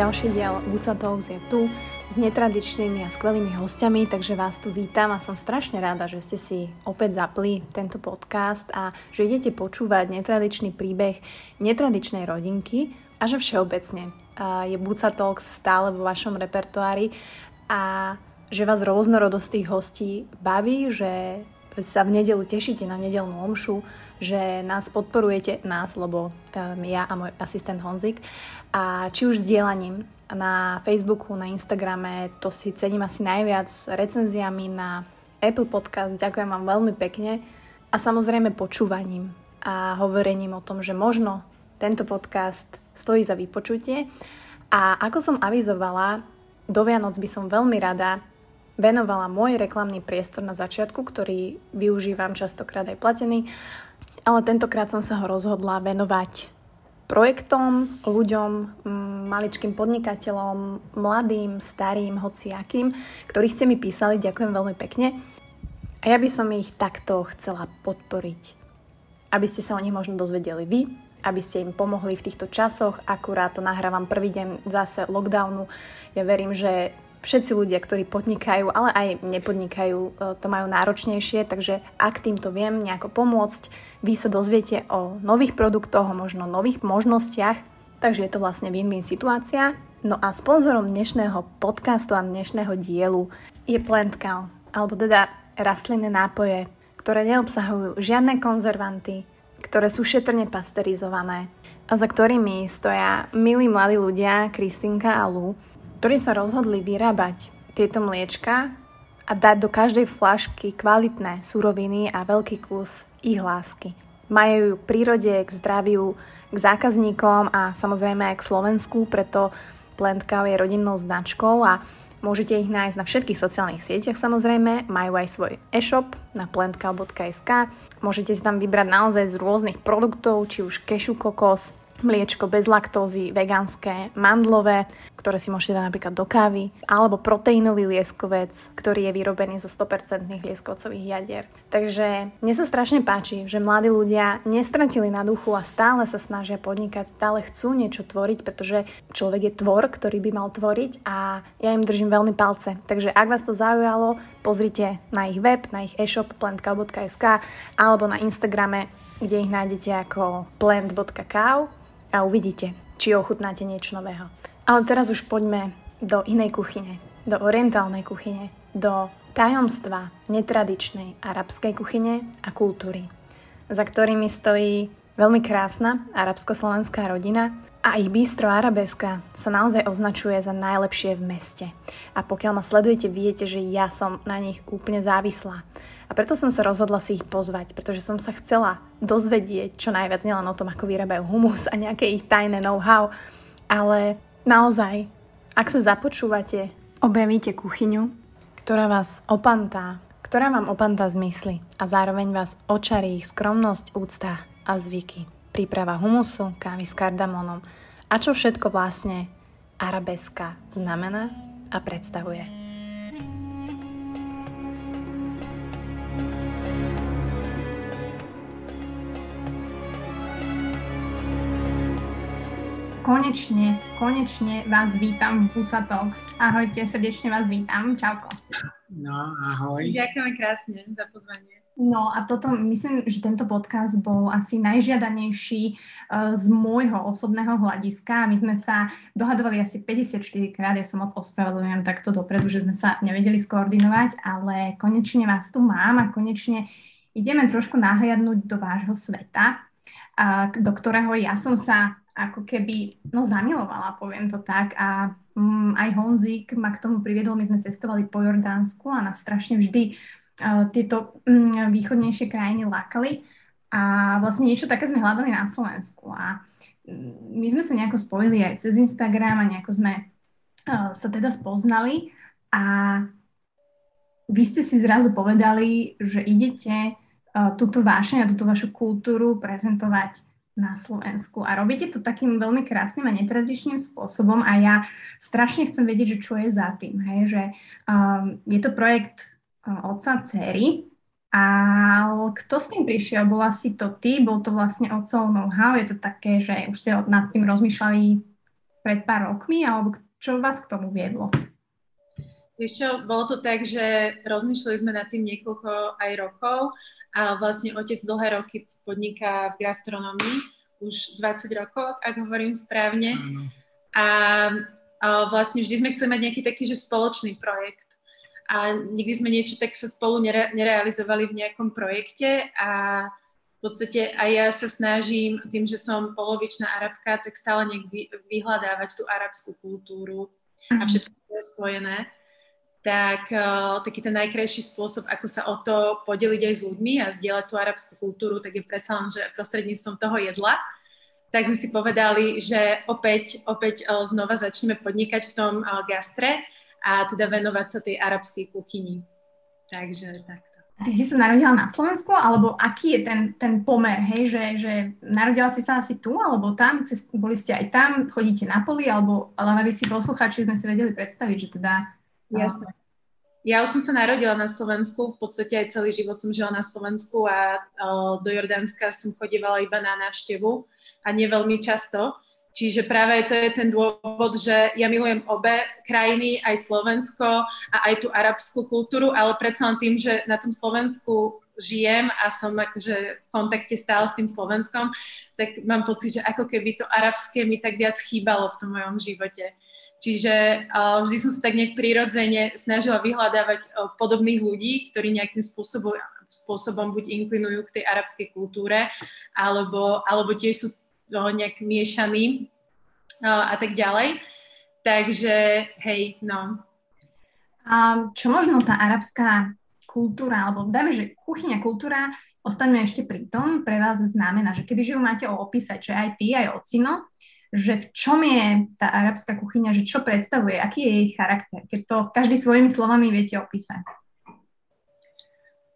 Ďalší diel Buca Talks je tu s netradičnými a skvelými hostiami, takže vás tu vítam a som strašne rada, že ste si opäť zapli tento podcast a že idete počúvať netradičný príbeh netradičnej rodinky a že všeobecne je Buca Talks stále vo vašom repertoári a že vás rôznorodosť tých hostí baví, že sa v nedelu tešíte na nedelnú omšu, že nás podporujete, nás, lebo um, ja a môj asistent Honzik. A či už sdielaním na Facebooku, na Instagrame, to si cením asi najviac, recenziami na Apple Podcast, ďakujem vám veľmi pekne a samozrejme počúvaním a hovorením o tom, že možno tento podcast stojí za vypočutie. A ako som avizovala, do Vianoc by som veľmi rada venovala môj reklamný priestor na začiatku, ktorý využívam častokrát aj platený, ale tentokrát som sa ho rozhodla venovať projektom, ľuďom, maličkým podnikateľom, mladým, starým, hociakým, ktorí ste mi písali, ďakujem veľmi pekne. A ja by som ich takto chcela podporiť, aby ste sa o nich možno dozvedeli vy, aby ste im pomohli v týchto časoch. Akurát to nahrávam prvý deň zase lockdownu. Ja verím, že všetci ľudia, ktorí podnikajú, ale aj nepodnikajú, e, to majú náročnejšie, takže ak týmto viem nejako pomôcť, vy sa dozviete o nových produktoch, o možno nových možnostiach, takže je to vlastne win-win situácia. No a sponzorom dnešného podcastu a dnešného dielu je Plant Cow, alebo teda rastlinné nápoje, ktoré neobsahujú žiadne konzervanty, ktoré sú šetrne pasterizované a za ktorými stoja milí mladí ľudia Kristinka a Lu, ktorí sa rozhodli vyrábať tieto mliečka a dať do každej flašky kvalitné suroviny a veľký kus ich lásky. Majú ju k prírode, k zdraviu, k zákazníkom a samozrejme aj k Slovensku, preto Plantcow je rodinnou značkou a môžete ich nájsť na všetkých sociálnych sieťach samozrejme. Majú aj svoj e-shop na plantcow.sk. Môžete si tam vybrať naozaj z rôznych produktov, či už kešu kokos, mliečko bez laktózy, vegánske, mandlové, ktoré si môžete dať napríklad do kávy, alebo proteínový lieskovec, ktorý je vyrobený zo 100% lieskovcových jadier. Takže mne sa strašne páči, že mladí ľudia nestratili na duchu a stále sa snažia podnikať, stále chcú niečo tvoriť, pretože človek je tvor, ktorý by mal tvoriť a ja im držím veľmi palce. Takže ak vás to zaujalo, pozrite na ich web, na ich e-shop plantcow.sk alebo na Instagrame, kde ich nájdete ako plant.cow a uvidíte, či ochutnáte niečo nového. Ale teraz už poďme do inej kuchyne, do orientálnej kuchyne, do tajomstva netradičnej arabskej kuchyne a kultúry, za ktorými stojí veľmi krásna arabsko-slovenská rodina a ich bistro Arabeska sa naozaj označuje za najlepšie v meste. A pokiaľ ma sledujete, viete, že ja som na nich úplne závislá. A preto som sa rozhodla si ich pozvať, pretože som sa chcela dozvedieť čo najviac nielen o tom, ako vyrábajú humus a nejaké ich tajné know-how, ale naozaj, ak sa započúvate, objavíte kuchyňu, ktorá vás opantá, ktorá vám opantá zmysly a zároveň vás očarí ich skromnosť, úcta a zvyky príprava humusu, kávy s kardamónom a čo všetko vlastne arabeska znamená a predstavuje. Konečne, konečne vás vítam v Buca Talks. Ahojte, srdečne vás vítam. Čauko. No, ahoj. Ďakujeme krásne za pozvanie. No a toto, myslím, že tento podcast bol asi najžiadanejší uh, z môjho osobného hľadiska. My sme sa dohadovali asi 54 krát, ja sa moc ospravedlňujem takto dopredu, že sme sa nevedeli skoordinovať, ale konečne vás tu mám a konečne ideme trošku nahliadnúť do vášho sveta, uh, do ktorého ja som sa ako keby, no zamilovala, poviem to tak. A um, aj Honzik ma k tomu priviedol, my sme cestovali po Jordánsku a nás strašne vždy tieto mm, východnejšie krajiny lákali. A vlastne niečo také sme hľadali na Slovensku. A mm, my sme sa nejako spojili aj cez Instagram a nejako sme sa teda spoznali. A vy ste si zrazu povedali, že idete túto vášeň a túto vašu kultúru prezentovať na Slovensku. A robíte to takým veľmi krásnym a netradičným spôsobom a ja strašne chcem vedieť, že čo je za tým. Hej? Že um, je to projekt otca cery. A kto s tým prišiel? Bola si to ty? Bol to vlastne otcov know-how? Je to také, že už ste nad tým rozmýšľali pred pár rokmi, alebo čo vás k tomu viedlo? Vieš čo, bolo to tak, že rozmýšľali sme nad tým niekoľko aj rokov a vlastne otec dlhé roky podniká v gastronomii, už 20 rokov, ak hovorím správne. A, a vlastne vždy sme chceli mať nejaký taký, že spoločný projekt. A nikdy sme niečo tak sa spolu nere, nerealizovali v nejakom projekte a v podstate aj ja sa snažím, tým, že som polovičná arabka, tak stále nejak vyhľadávať tú arabskú kultúru a mhm. všetko je spojené tak uh, taký ten najkrajší spôsob, ako sa o to podeliť aj s ľuďmi a zdieľať tú arabskú kultúru, tak je predsa len, že prostredníctvom toho jedla. Tak sme si povedali, že opäť, opäť uh, znova začneme podnikať v tom uh, gastre a teda venovať sa tej arabskej kuchyni. Takže takto. Ty si sa narodila na Slovensku, alebo aký je ten, ten pomer, hej, že, že narodila si sa asi tu, alebo tam, boli ste aj tam, chodíte na poli, alebo, ale aby si poslucháči sme si vedeli predstaviť, že teda Jasné. Ja už som sa narodila na Slovensku, v podstate aj celý život som žila na Slovensku a do Jordánska som chodívala iba na návštevu a nie veľmi často. Čiže práve to je ten dôvod, že ja milujem obe krajiny, aj Slovensko a aj tú arabskú kultúru, ale predsa len tým, že na tom Slovensku žijem a som akože v kontakte stále s tým Slovenskom, tak mám pocit, že ako keby to arabské mi tak viac chýbalo v tom mojom živote. Čiže uh, vždy som sa tak nejak prirodzene snažila vyhľadávať uh, podobných ľudí, ktorí nejakým spôsobom, spôsobom buď inklinujú k tej arabskej kultúre, alebo, alebo tiež sú uh, nejak miešaní uh, a tak ďalej. Takže hej, no. A čo možno tá arabská kultúra, alebo dajme, že kuchyňa, kultúra, ostaňme ešte pri tom, pre vás znamená, že keby ju máte opísať, že aj ty, aj ocino, že v čom je tá arabská kuchyňa, že čo predstavuje, aký je jej charakter, keď to každý svojimi slovami viete opísať.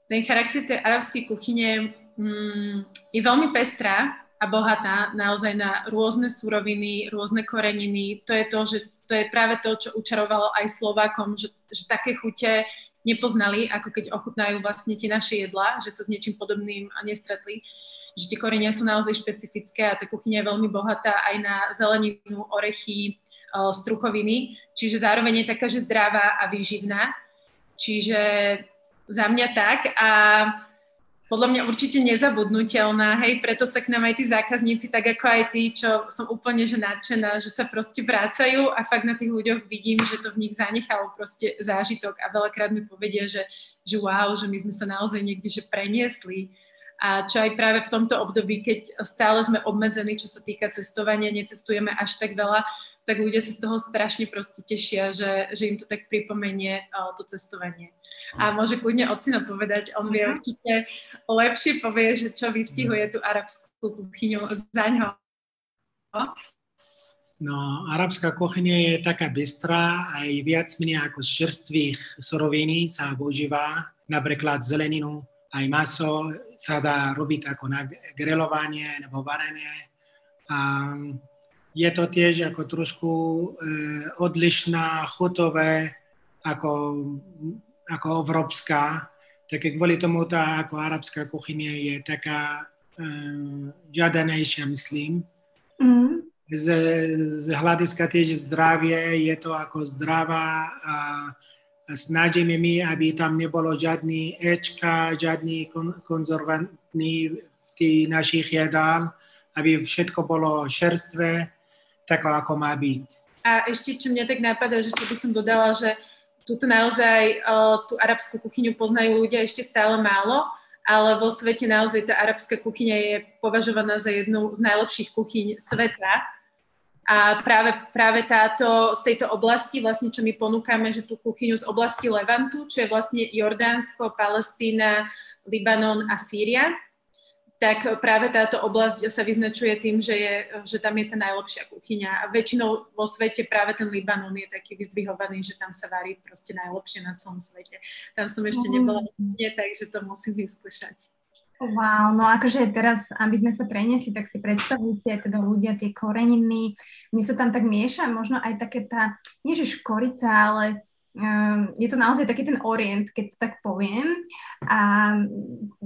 Ten charakter tej arabskej kuchyne mm, je veľmi pestrá a bohatá naozaj na rôzne suroviny, rôzne koreniny. To je to, že to je práve to, čo učarovalo aj Slovákom, že, že také chute nepoznali, ako keď ochutnajú vlastne tie naše jedlá, že sa s niečím podobným nestretli že tie korenia sú naozaj špecifické a tá kuchyňa je veľmi bohatá aj na zeleninu, orechy, strukoviny, čiže zároveň je taká, že zdravá a výživná. Čiže za mňa tak a podľa mňa určite nezabudnutelná, hej, preto sa k nám aj tí zákazníci, tak ako aj tí, čo som úplne že nadšená, že sa proste vrácajú a fakt na tých ľuďoch vidím, že to v nich zanechalo proste zážitok a veľakrát mi povedia, že, že wow, že my sme sa naozaj niekde že preniesli a čo aj práve v tomto období, keď stále sme obmedzení, čo sa týka cestovania, necestujeme až tak veľa, tak ľudia sa z toho strašne proste tešia, že, že im to tak pripomenie uh, to cestovanie. A môže kľudne ocino povedať, on vie mhm. určite lepšie povie, že čo vystihuje tú arabskú kuchyňu za ňo. No, arabská kuchyňa je taká bystrá, aj viac menej ako z čerstvých surovín sa používa, napríklad zeleninu, aj maso sa dá robiť ako na grelovanie nebo varenie. A je to tiež ako trošku e, odlišná, chutové ako, ako európska. Tak kvôli tomu tá ako arabská kuchyňa je taká e, žiadanejšia, myslím. Mm. Z, z hľadiska tiež zdravie je to ako zdravá a snažíme my, aby tam nebolo žiadny Ečka, žiadny konzervantný v tých našich jedál, aby všetko bolo čerstvé, tak ako má byť. A ešte, čo mňa tak napadá, že čo by som dodala, že túto naozaj uh, tú arabskú kuchyňu poznajú ľudia ešte stále málo, ale vo svete naozaj tá arabská kuchyňa je považovaná za jednu z najlepších kuchyň sveta a práve, práve táto, z tejto oblasti, vlastne čo my ponúkame, že tú kuchyňu z oblasti Levantu, čo je vlastne Jordánsko, Palestína, Libanon a Sýria, tak práve táto oblasť sa vyznačuje tým, že, je, že tam je tá najlepšia kuchyňa. A väčšinou vo svete práve ten Libanon je taký vyzdvihovaný, že tam sa varí proste najlepšie na celom svete. Tam som ešte nebola, nie, takže to musím vyskúšať. Wow, no akože teraz, aby sme sa preniesli, tak si predstavujte teda ľudia tie koreniny, mne sa tam tak mieša možno aj také tá, nie že škorica, ale um, je to naozaj taký ten orient, keď to tak poviem. A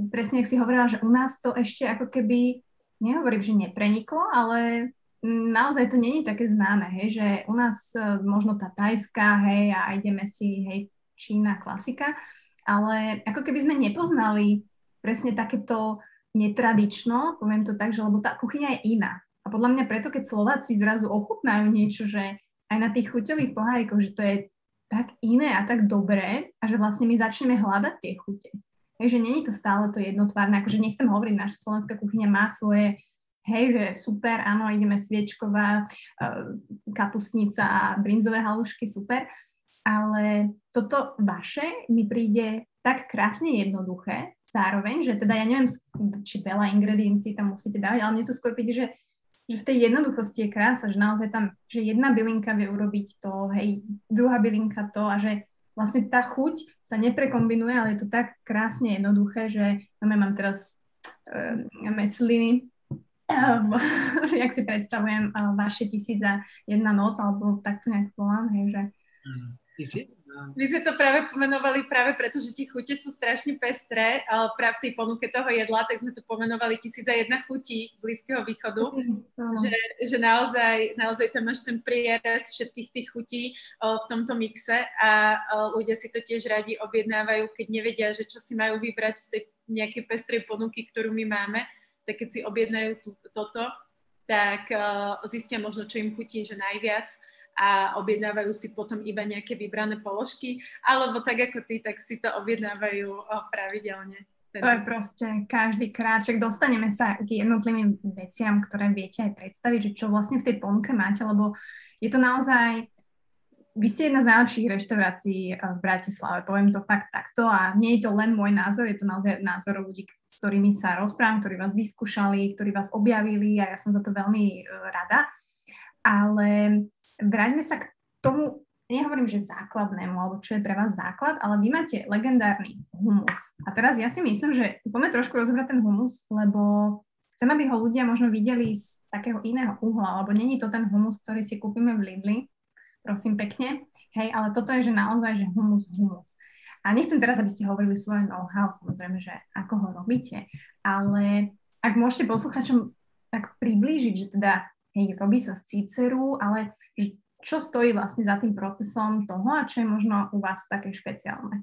presne, ak si hovorila, že u nás to ešte ako keby, nehovorím, že nepreniklo, ale naozaj to není také známe, hej, že u nás e, možno tá tajská, hej, a ideme si, hej, Čína, klasika, ale ako keby sme nepoznali presne takéto netradično, poviem to tak, že lebo tá kuchyňa je iná. A podľa mňa preto, keď Slováci zrazu ochutnajú niečo, že aj na tých chuťových pohárikoch, že to je tak iné a tak dobré a že vlastne my začneme hľadať tie chute. Takže není to stále to jednotvárne, akože nechcem hovoriť, naša slovenská kuchyňa má svoje, hej, že super, áno, ideme sviečková, uh, kapusnica a brinzové halušky, super, ale toto vaše mi príde tak krásne jednoduché, zároveň, že teda ja neviem, či veľa ingrediencií tam musíte dávať, ale mne to skôr príde, že že v tej jednoduchosti je krása, že naozaj tam, že jedna bylinka vie urobiť to, hej, druhá bylinka to a že vlastne tá chuť sa neprekombinuje, ale je to tak krásne jednoduché, že no, mám teraz uh, mesliny, uh, jak si predstavujem uh, vaše tisíc za jedna noc, alebo takto nejak volám, hej, že... Mm. My sme to práve pomenovali práve preto, že tie chute sú strašne pestré, práve v tej ponuke toho jedla, tak sme to pomenovali tisíc a jedna chutí Blízkeho východu, mm, že, že naozaj, naozaj tam máš ten prierez všetkých tých chutí o, v tomto mixe a o, ľudia si to tiež radi objednávajú, keď nevedia, že čo si majú vybrať z tej nejakej pestrej ponuky, ktorú my máme, tak keď si objednajú tú, toto, tak o, zistia možno, čo im chutí, že najviac a objednávajú si potom iba nejaké vybrané položky, alebo tak ako ty, tak si to objednávajú pravidelne. To je proste každý krát, však dostaneme sa k jednotlivým veciam, ktoré viete aj predstaviť, že čo vlastne v tej ponuke máte, lebo je to naozaj, vy ste jedna z najlepších reštaurácií v Bratislave, poviem to fakt takto a nie je to len môj názor, je to naozaj názor ľudí, s ktorými sa rozprávam, ktorí vás vyskúšali, ktorí vás objavili a ja som za to veľmi e, rada. Ale vráťme sa k tomu, nehovorím, že základnému, alebo čo je pre vás základ, ale vy máte legendárny humus. A teraz ja si myslím, že poďme trošku rozobrať ten humus, lebo chcem, aby ho ľudia možno videli z takého iného uhla, lebo není to ten humus, ktorý si kúpime v Lidli, prosím pekne, hej, ale toto je, že naozaj, že humus, humus. A nechcem teraz, aby ste hovorili svoje know-how, samozrejme, že ako ho robíte, ale ak môžete posluchačom tak priblížiť, že teda hej, robí sa z cíceru, ale čo stojí vlastne za tým procesom toho a čo je možno u vás také špeciálne?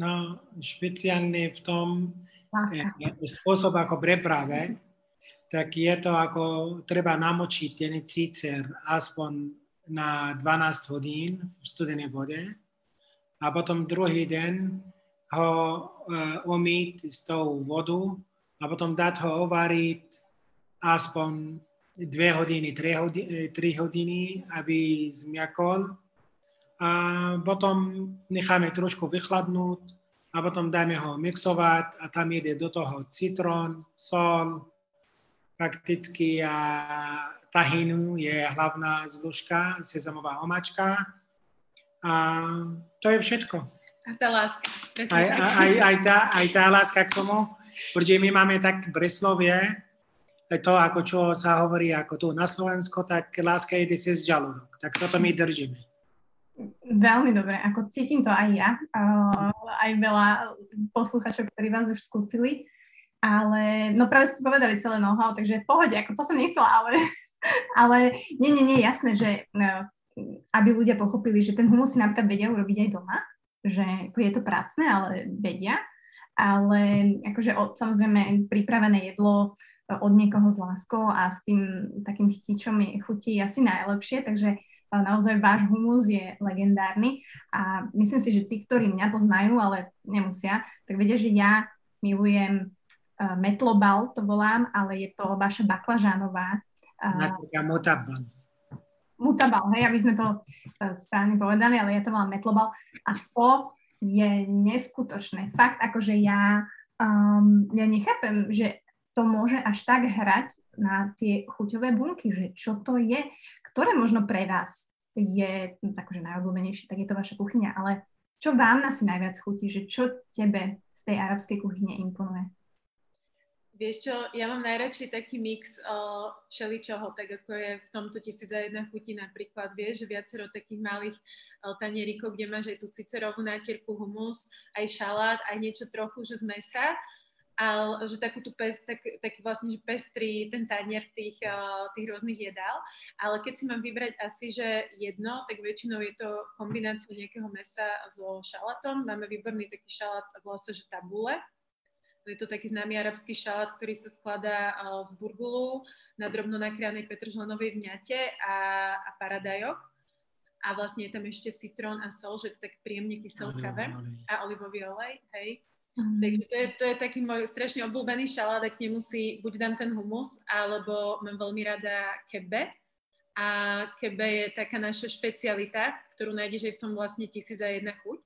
No, špeciálne v tom je, spôsob ako preprave, tak je to ako treba namočiť ten cícer aspoň na 12 hodín v studenej vode a potom druhý deň ho uh, umýť s tou vodu a potom dať ho ovariť aspoň dve hodiny, tri hodiny, tri hodiny aby zmiakol. A potom necháme trošku vychladnúť a potom dáme ho mixovať a tam ide do toho citrón, sol, fakticky a tahinu je hlavná zložka, sezamová omačka. A to je všetko. A tá láska. Aj, aj, aj, tá, aj tá láska k tomu, pretože my máme tak Breslovie, to, ako čo sa hovorí ako tu na Slovensko, tak láska ide cez žalúdok. Tak toto my držíme. Veľmi dobre, ako cítim to aj ja, aj veľa posluchačov, ktorí vás už skúsili, ale no práve ste povedali celé know-how, takže pohode, ako to som nechcela, ale, ale nie, nie, nie, jasné, že no, aby ľudia pochopili, že ten humus si napríklad vedia urobiť aj doma, že je to pracné, ale vedia, ale akože samozrejme pripravené jedlo od niekoho s láskou a s tým takým chtičom je chutí asi najlepšie, takže naozaj váš humus je legendárny a myslím si, že tí, ktorí mňa poznajú, ale nemusia, tak vedia, že ja milujem uh, metlobal, to volám, ale je to vaša baklažánová. Uh, mutabal. Mutabal, hej, aby sme to uh, správne povedali, ale ja to volám metlobal a to je neskutočné. Fakt, akože ja, um, ja nechápem, že to môže až tak hrať na tie chuťové bunky, že čo to je, ktoré možno pre vás je takže najobľúbenejšie, tak je to vaša kuchyňa, ale čo vám asi najviac chutí, že čo tebe z tej arabskej kuchyne imponuje? Vieš čo, ja mám najradšej taký mix uh, všeličoho, tak ako je v tomto tisíc a jedna chuti napríklad, vieš, viacero takých malých uh, tanierikov, kde máš aj tú cicerovú nátierku, humus, aj šalát, aj niečo trochu, že z mesa ale že takú tú pes, tak, taký vlastne že pestrý ten tanier tých, uh, tých rôznych jedál. Ale keď si mám vybrať asi, že jedno, tak väčšinou je to kombinácia nejakého mesa so šalátom. Máme výborný taký šalát, volá sa, že tabule. Je to taký známy arabský šalát, ktorý sa skladá uh, z burgulu na drobno nakrianej petržlenovej vňate a, a paradajok. A vlastne je tam ešte citrón a sol, že to tak príjemne kyselkavé. A olivový olej, hej. Takže to je, to je taký môj strašne obľúbený šalát k nemu si buď dám ten humus, alebo mám veľmi rada kebe. A kebe je taká naša špecialita, ktorú nájdeš aj v tom vlastne tisíc a jedna chuť.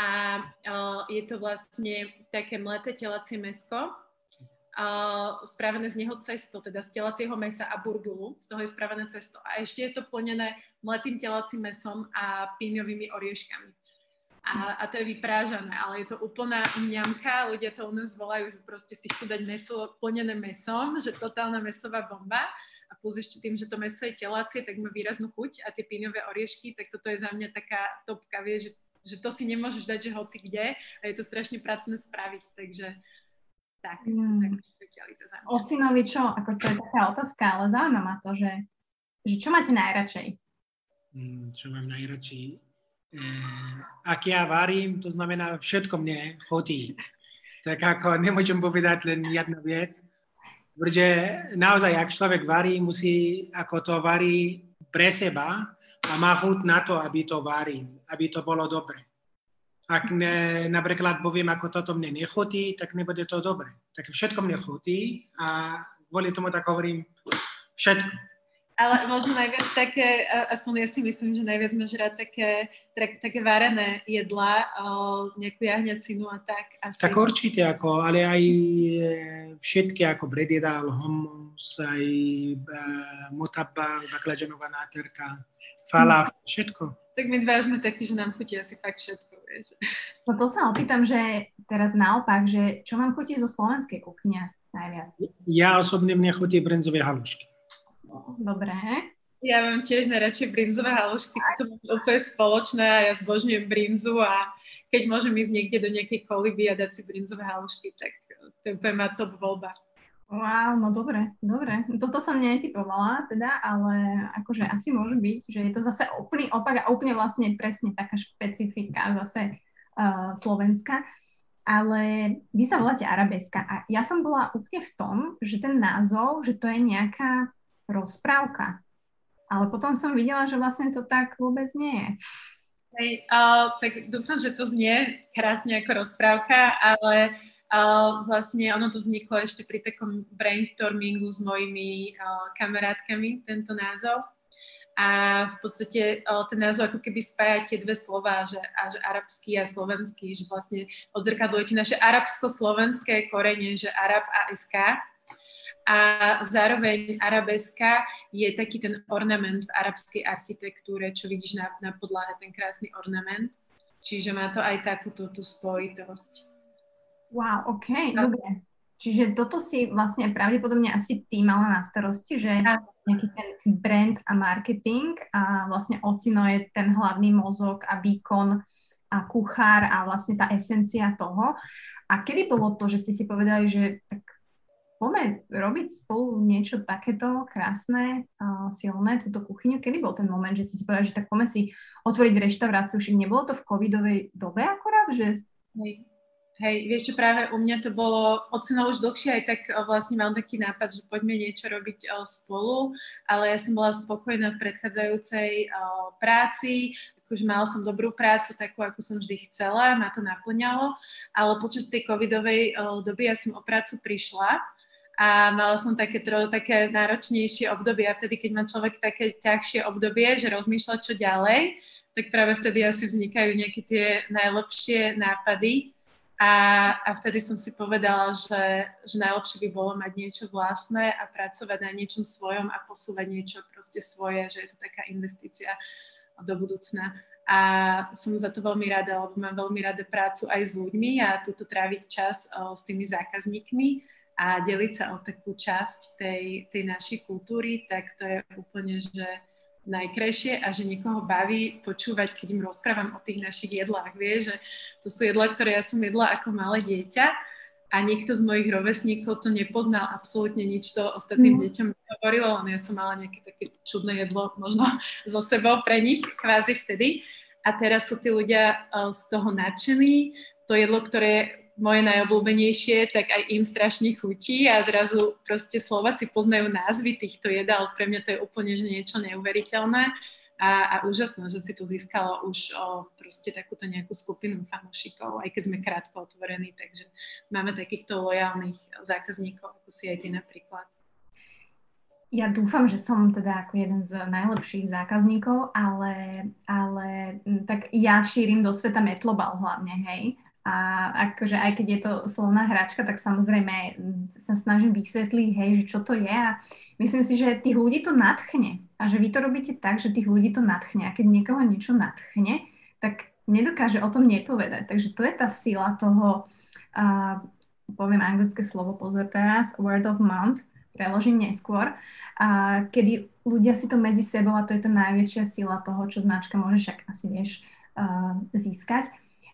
A uh, je to vlastne také mleté telacie mesko, uh, spravené z neho cesto, teda z telacieho mesa a burgulu, z toho je spravené cesto. A ešte je to plnené mletým telacím mesom a píňovými orieškami a, a to je vyprážané, ale je to úplná mňamka, ľudia to u nás volajú, že proste si chcú dať meso plnené mesom, že totálna mesová bomba a plus ešte tým, že to meso je telácie, tak má výraznú chuť a tie píňové oriešky, tak toto je za mňa taká topka, vie, že, že to si nemôžeš dať, že hoci kde a je to strašne pracné spraviť, takže tak. Mm. tak Ocinovi čo? Ako to je taká otázka, ale zaujíma ma to, že, že čo máte najradšej? Mm, čo mám najradšej? Ak ja varím, to znamená, všetko mne chodí. Tak ako nemôžem povedať len jednu vec, pretože naozaj, ak človek varí, musí ako to varí pre seba a má chuť na to, aby to varí, aby to bolo dobre. Ak ne, napríklad poviem, ako toto mne nechutí, tak nebude to dobre. Tak všetko mne chutí a kvôli tomu tak hovorím všetko. Ale možno najviac také, aspoň ja si myslím, že najviac máš rád také, tak, také varené jedlá, nejakú jahňacinu a tak. Asi. Tak určite, ako, ale aj e, všetky, ako bredjedál, hummus, aj mutabba, baklažanová náterka, falaf, hm. všetko. Tak my dva sme takí, že nám chutí asi fakt všetko, vieš. No to sa opýtam, že teraz naopak, že čo vám chutí zo slovenskej kuchyne najviac? Ja osobne mne chutí brenzové halušky. Dobre. Ja mám tiež najradšej brinzové halušky, to mám úplne spoločné a ja zbožňujem brinzu a keď môžem ísť niekde do nejakej koliby a dať si brinzové halušky, tak to je úplne má top voľba. Wow, no dobre, dobre. Toto som netypovala teda, ale akože asi môže byť, že je to zase úplný opak a úplne vlastne presne taká špecifika zase uh, Slovenska. Ale vy sa voláte Arabeska a ja som bola úplne v tom, že ten názov, že to je nejaká rozprávka. Ale potom som videla, že vlastne to tak vôbec nie je. Hej, uh, tak dúfam, že to znie krásne ako rozprávka, ale uh, vlastne ono to vzniklo ešte pri takom brainstormingu s mojimi uh, kamarátkami, tento názov. A v podstate ten názov ako keby spája tie dve slova, že, a, že arabský a slovenský, že vlastne odzrkadluje naše arabsko-slovenské korene, že Arab a SK a zároveň arabeska je taký ten ornament v arabskej architektúre, čo vidíš na, na podlahe, ten krásny ornament. Čiže má to aj takúto tú spojitosť. Wow, OK, a... dobre. Čiže toto si vlastne pravdepodobne asi ty mala na starosti, že nejaký ten brand a marketing a vlastne Ocino je ten hlavný mozog a výkon a kuchár a vlastne tá esencia toho. A kedy bolo to, že si si povedali, že tak poďme robiť spolu niečo takéto krásne, uh, silné, túto kuchyňu. Kedy bol ten moment, že si si povedali, že tak poďme si otvoriť reštauráciu, však nebolo to v covidovej dobe akorát, že... Hej. Hej, vieš čo, práve u mňa to bolo, oceno už dlhšie, aj tak vlastne mám taký nápad, že poďme niečo robiť spolu, ale ja som bola spokojná v predchádzajúcej práci, akože mala som dobrú prácu, takú, ako som vždy chcela, ma to naplňalo, ale počas tej covidovej doby ja som o prácu prišla a mala som také, tro, také náročnejšie obdobie. A vtedy, keď má človek také ťažšie obdobie, že rozmýšľa čo ďalej, tak práve vtedy asi vznikajú nejaké tie najlepšie nápady. A, a vtedy som si povedala, že, že najlepšie by bolo mať niečo vlastné a pracovať na niečom svojom a posúvať niečo proste svoje, že je to taká investícia do budúcna. A som za to veľmi rada, lebo mám veľmi rada prácu aj s ľuďmi a túto tráviť čas o, s tými zákazníkmi a deliť sa o takú časť tej, tej našej kultúry, tak to je úplne, že najkrajšie a že niekoho baví počúvať, keď im rozprávam o tých našich jedlách. Vie, že to sú jedlá, ktoré ja som jedla ako malé dieťa a niekto z mojich rovesníkov to nepoznal absolútne nič, to ostatným mm. deťom nehovorilo, len ja som mala nejaké také čudné jedlo možno so sebou pre nich kvázi vtedy. A teraz sú tí ľudia uh, z toho nadšení. To jedlo, ktoré moje najobľúbenejšie, tak aj im strašne chutí a zrazu proste Slováci poznajú názvy týchto jedál. Pre mňa to je úplne niečo neuveriteľné a, a úžasné, že si to získalo už o, proste takúto nejakú skupinu fanúšikov, aj keď sme krátko otvorení, takže máme takýchto lojálnych zákazníkov, ako si aj ty napríklad. Ja dúfam, že som teda ako jeden z najlepších zákazníkov, ale, ale tak ja šírim do sveta metlobal hlavne, hej. A akože aj keď je to slovná hračka, tak samozrejme sa snažím vysvetliť, hej, že čo to je. A myslím si, že tých ľudí to nadchne. A že vy to robíte tak, že tých ľudí to nadchne. A keď niekoho niečo nadchne, tak nedokáže o tom nepovedať. Takže to je tá sila toho, uh, poviem anglické slovo, pozor teraz, word of mouth, preložím neskôr, uh, kedy ľudia si to medzi sebou a to je tá najväčšia sila toho, čo značka môže však asi vieš uh, získať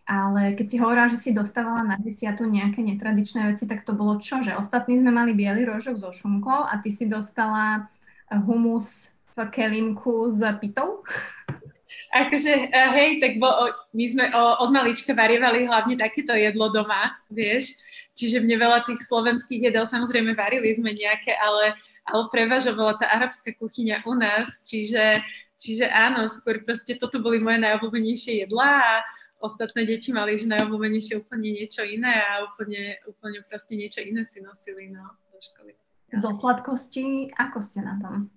ale keď si hovorila, že si dostávala na desiatu nejaké netradičné veci, tak to bolo čo? Že ostatní sme mali biely rožok so šunkou a ty si dostala humus v kelímku s pitou? Akože, eh, hej, tak bo, my sme od malička varievali hlavne takéto jedlo doma, vieš, čiže mne veľa tých slovenských jedel, samozrejme varili sme nejaké, ale, ale prevažovala tá arabská kuchyňa u nás, čiže, čiže áno, skôr proste toto boli moje najobľúbenejšie jedlá a ostatné deti mali že najobľúbenejšie úplne niečo iné a úplne, úplne proste niečo iné si nosili no, do školy. Zo sladkosti, ako ste na tom?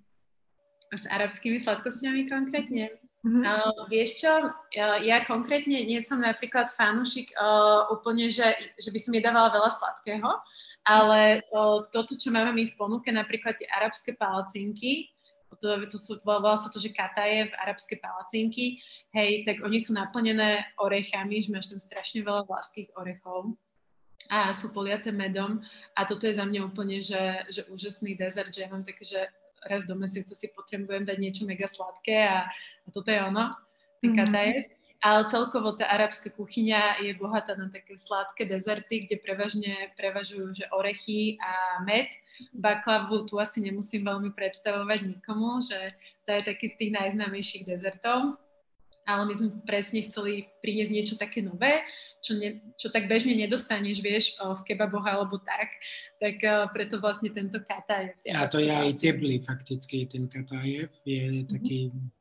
S arabskými sladkostiami konkrétne? Mm-hmm. Uh, vieš čo, uh, ja konkrétne nie som napríklad fanúšik uh, úplne, že, že by som jedávala veľa sladkého, ale uh, toto, čo máme my v ponuke, napríklad tie arabské palacinky, to, to sú, volá sa to, že kataje v arabské palacinky, hej, tak oni sú naplnené orechami, že máš tam strašne veľa vláských orechov a sú poliaté medom. A toto je za mňa úplne, že, že úžasný dezert, že ja mám také, že raz do mesiaca si potrebujem dať niečo mega sladké a, a toto je ono, mm-hmm. kataje ale celkovo tá arabská kuchyňa je bohatá na také sladké dezerty, kde prevažne prevažujú že orechy a med. Baklavu tu asi nemusím veľmi predstavovať nikomu, že to je taký z tých najznámejších dezertov. Ale my sme presne chceli priniesť niečo také nové, čo, ne, čo tak bežne nedostaneš, vieš, v kebaboch alebo tak. Tak preto vlastne tento katajev. A to je aj teplý fakticky, ten katajev. Je taký mm-hmm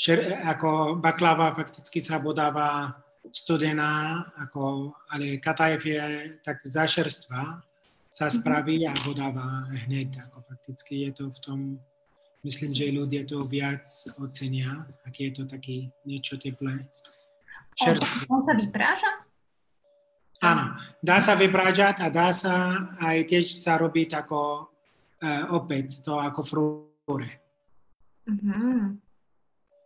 šer, ako baklava fakticky sa podáva studená, ako, ale katajev je tak zašerstva, sa mhm. spraví a podáva hneď, ako fakticky je to v tom, myslím, že ľudia to viac ocenia, ak je to taký niečo teplé. Šerstvé. On sa vypráža? Áno, dá sa vyprážať a dá sa aj tiež sa robiť ako uh, opäť, to ako frúre. Mm-hmm.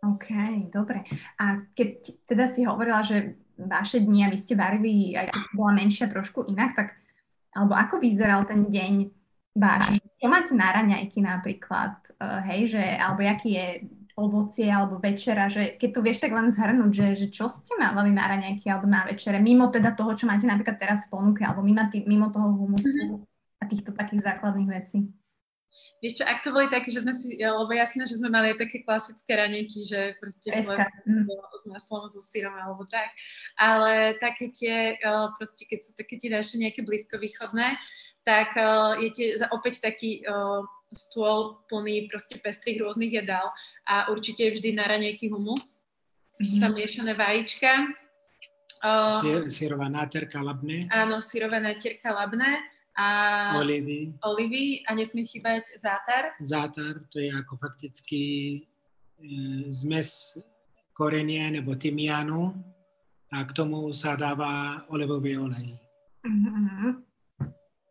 OK, dobre. A keď teda si hovorila, že vaše dni a vy ste varili, aj keď bola menšia trošku inak, tak alebo ako vyzeral ten deň váš? Čo máte na raňajky napríklad? Uh, hej, že, alebo aký je ovocie alebo večera, že keď to vieš tak len zhrnúť, že, že čo ste mávali na raňajky alebo na večere, mimo teda toho, čo máte napríklad teraz v ponuke, alebo mimo, tý, mimo toho humusu mm-hmm. a týchto takých základných vecí. Vieš čo, ak to boli také, že sme si, lebo jasné, že sme mali aj také klasické ranejky, že proste mm. s maslom, so sírom alebo tak, ale také tie, proste keď sú také tie naše nejaké blízkovýchodné, tak je tie opäť taký stôl plný proste pestrých rôznych jedál a určite je vždy na ranejky humus, mm-hmm. tam miešané vajíčka. Uh, sírová nátierka labné. Áno, sírové nátierka labné a olivy. olivy a nesmie chýbať zátar. Zátar, to je ako fakticky e, zmes korenie nebo tymianu a k tomu sa dáva olivový olej. Mm-hmm.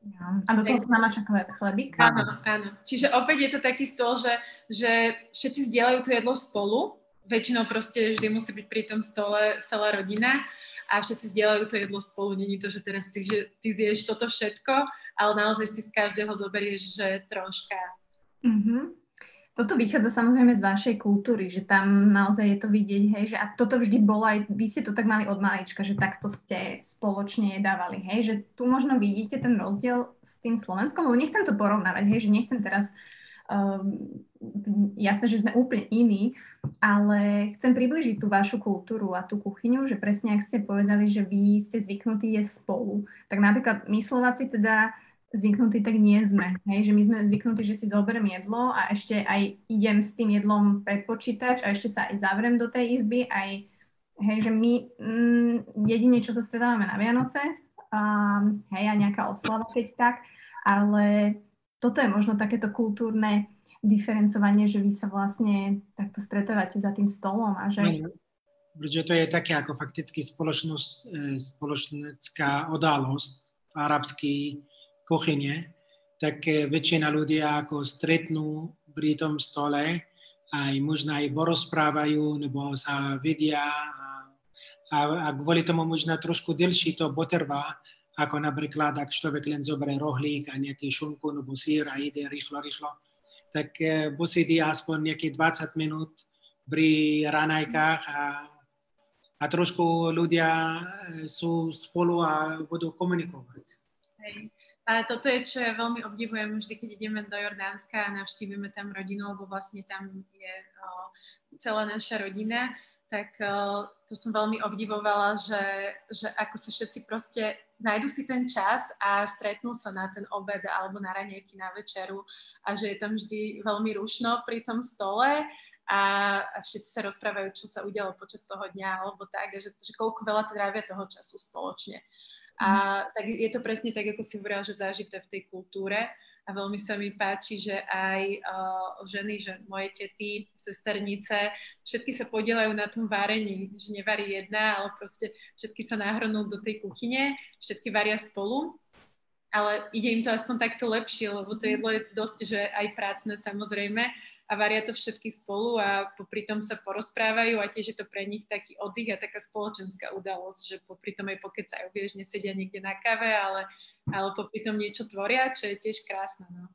Ja. A do toho sa namáča chlebík? Áno, áno. Čiže opäť je to taký stôl, že, že všetci zdieľajú to jedlo spolu. Väčšinou proste vždy musí byť pri tom stole celá rodina a všetci zdieľajú to jedlo spolu. Není to, že teraz ty, že ty zješ toto všetko, ale naozaj si z každého zoberieš, že troška. Mm-hmm. Toto vychádza samozrejme z vašej kultúry, že tam naozaj je to vidieť, hej, že a toto vždy bolo aj, vy ste to tak mali od malička, že takto ste spoločne jedávali, hej, že tu možno vidíte ten rozdiel s tým Slovenskom, lebo nechcem to porovnávať, hej, že nechcem teraz, um, jasné, že sme úplne iní, ale chcem približiť tú vašu kultúru a tú kuchyňu, že presne ak ste povedali, že vy ste zvyknutí jesť spolu, tak napríklad my Slováci teda zvyknutí, tak nie sme. Hej? Že my sme zvyknutí, že si zoberiem jedlo a ešte aj idem s tým jedlom pred počítač a ešte sa aj zavrem do tej izby. Aj, hej, že my mm, jedine, čo sa stretávame na Vianoce, um, hej, a nejaká oslava, keď tak, ale toto je možno takéto kultúrne diferencovanie, že vy sa vlastne takto stretávate za tým stolom a že... No, protože to je také ako fakticky spoločnosť, e, spoločenská udalosť arabský kuchyne, tak eh, väčšina ľudia ako stretnú pri tom stole, aj možno aj porozprávajú, nebo sa vidia a, a, kvôli tomu možno trošku dlhší to potrvá, ako napríklad, ak človek len zoberie rohlík a nejaký šunku nebo sír a ide rýchlo, rýchlo, tak eh, posedí aspoň nejakých 20 minút pri ranajkách a, a trošku ľudia eh, sú spolu a budú komunikovať. Hej. A toto je, čo veľmi obdivujem vždy, keď ideme do Jordánska a navštívime tam rodinu, lebo vlastne tam je o, celá naša rodina, tak o, to som veľmi obdivovala, že, že ako sa všetci proste nájdu si ten čas a stretnú sa na ten obed alebo na ranejky, na večeru a že je tam vždy veľmi rušno pri tom stole a, a všetci sa rozprávajú, čo sa udialo počas toho dňa alebo tak, že, že koľko veľa trávia toho času spoločne. A mhm. tak je to presne tak, ako si hovorila, že zažité v tej kultúre. A veľmi sa mi páči, že aj uh, ženy, že moje tety, sesternice, všetky sa podielajú na tom varení, že nevarí jedna, ale proste všetky sa nahrnú do tej kuchyne, všetky varia spolu. Ale ide im to aspoň takto lepšie, lebo to jedlo je dosť, že aj prácne samozrejme, a varia to všetky spolu a popri tom sa porozprávajú a tiež je to pre nich taký oddych a taká spoločenská udalosť, že popri tom aj pokecajú, vieš, nesedia niekde na kave, ale, ale popri tom niečo tvoria, čo je tiež krásne. No.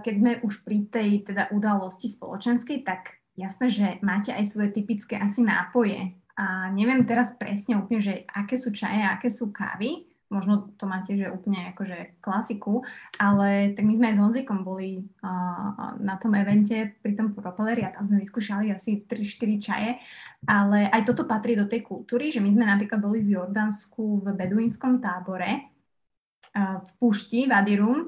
Keď sme už pri tej teda udalosti spoločenskej, tak jasné, že máte aj svoje typické asi nápoje. A neviem teraz presne úplne, že aké sú čaje, aké sú kávy, možno to máte, že úplne akože klasiku, ale tak my sme aj s Honzikom boli uh, na tom evente pri tom propeleri a tam sme vyskúšali asi 3-4 čaje, ale aj toto patrí do tej kultúry, že my sme napríklad boli v Jordánsku v beduínskom tábore uh, v Pušti, v Adirum,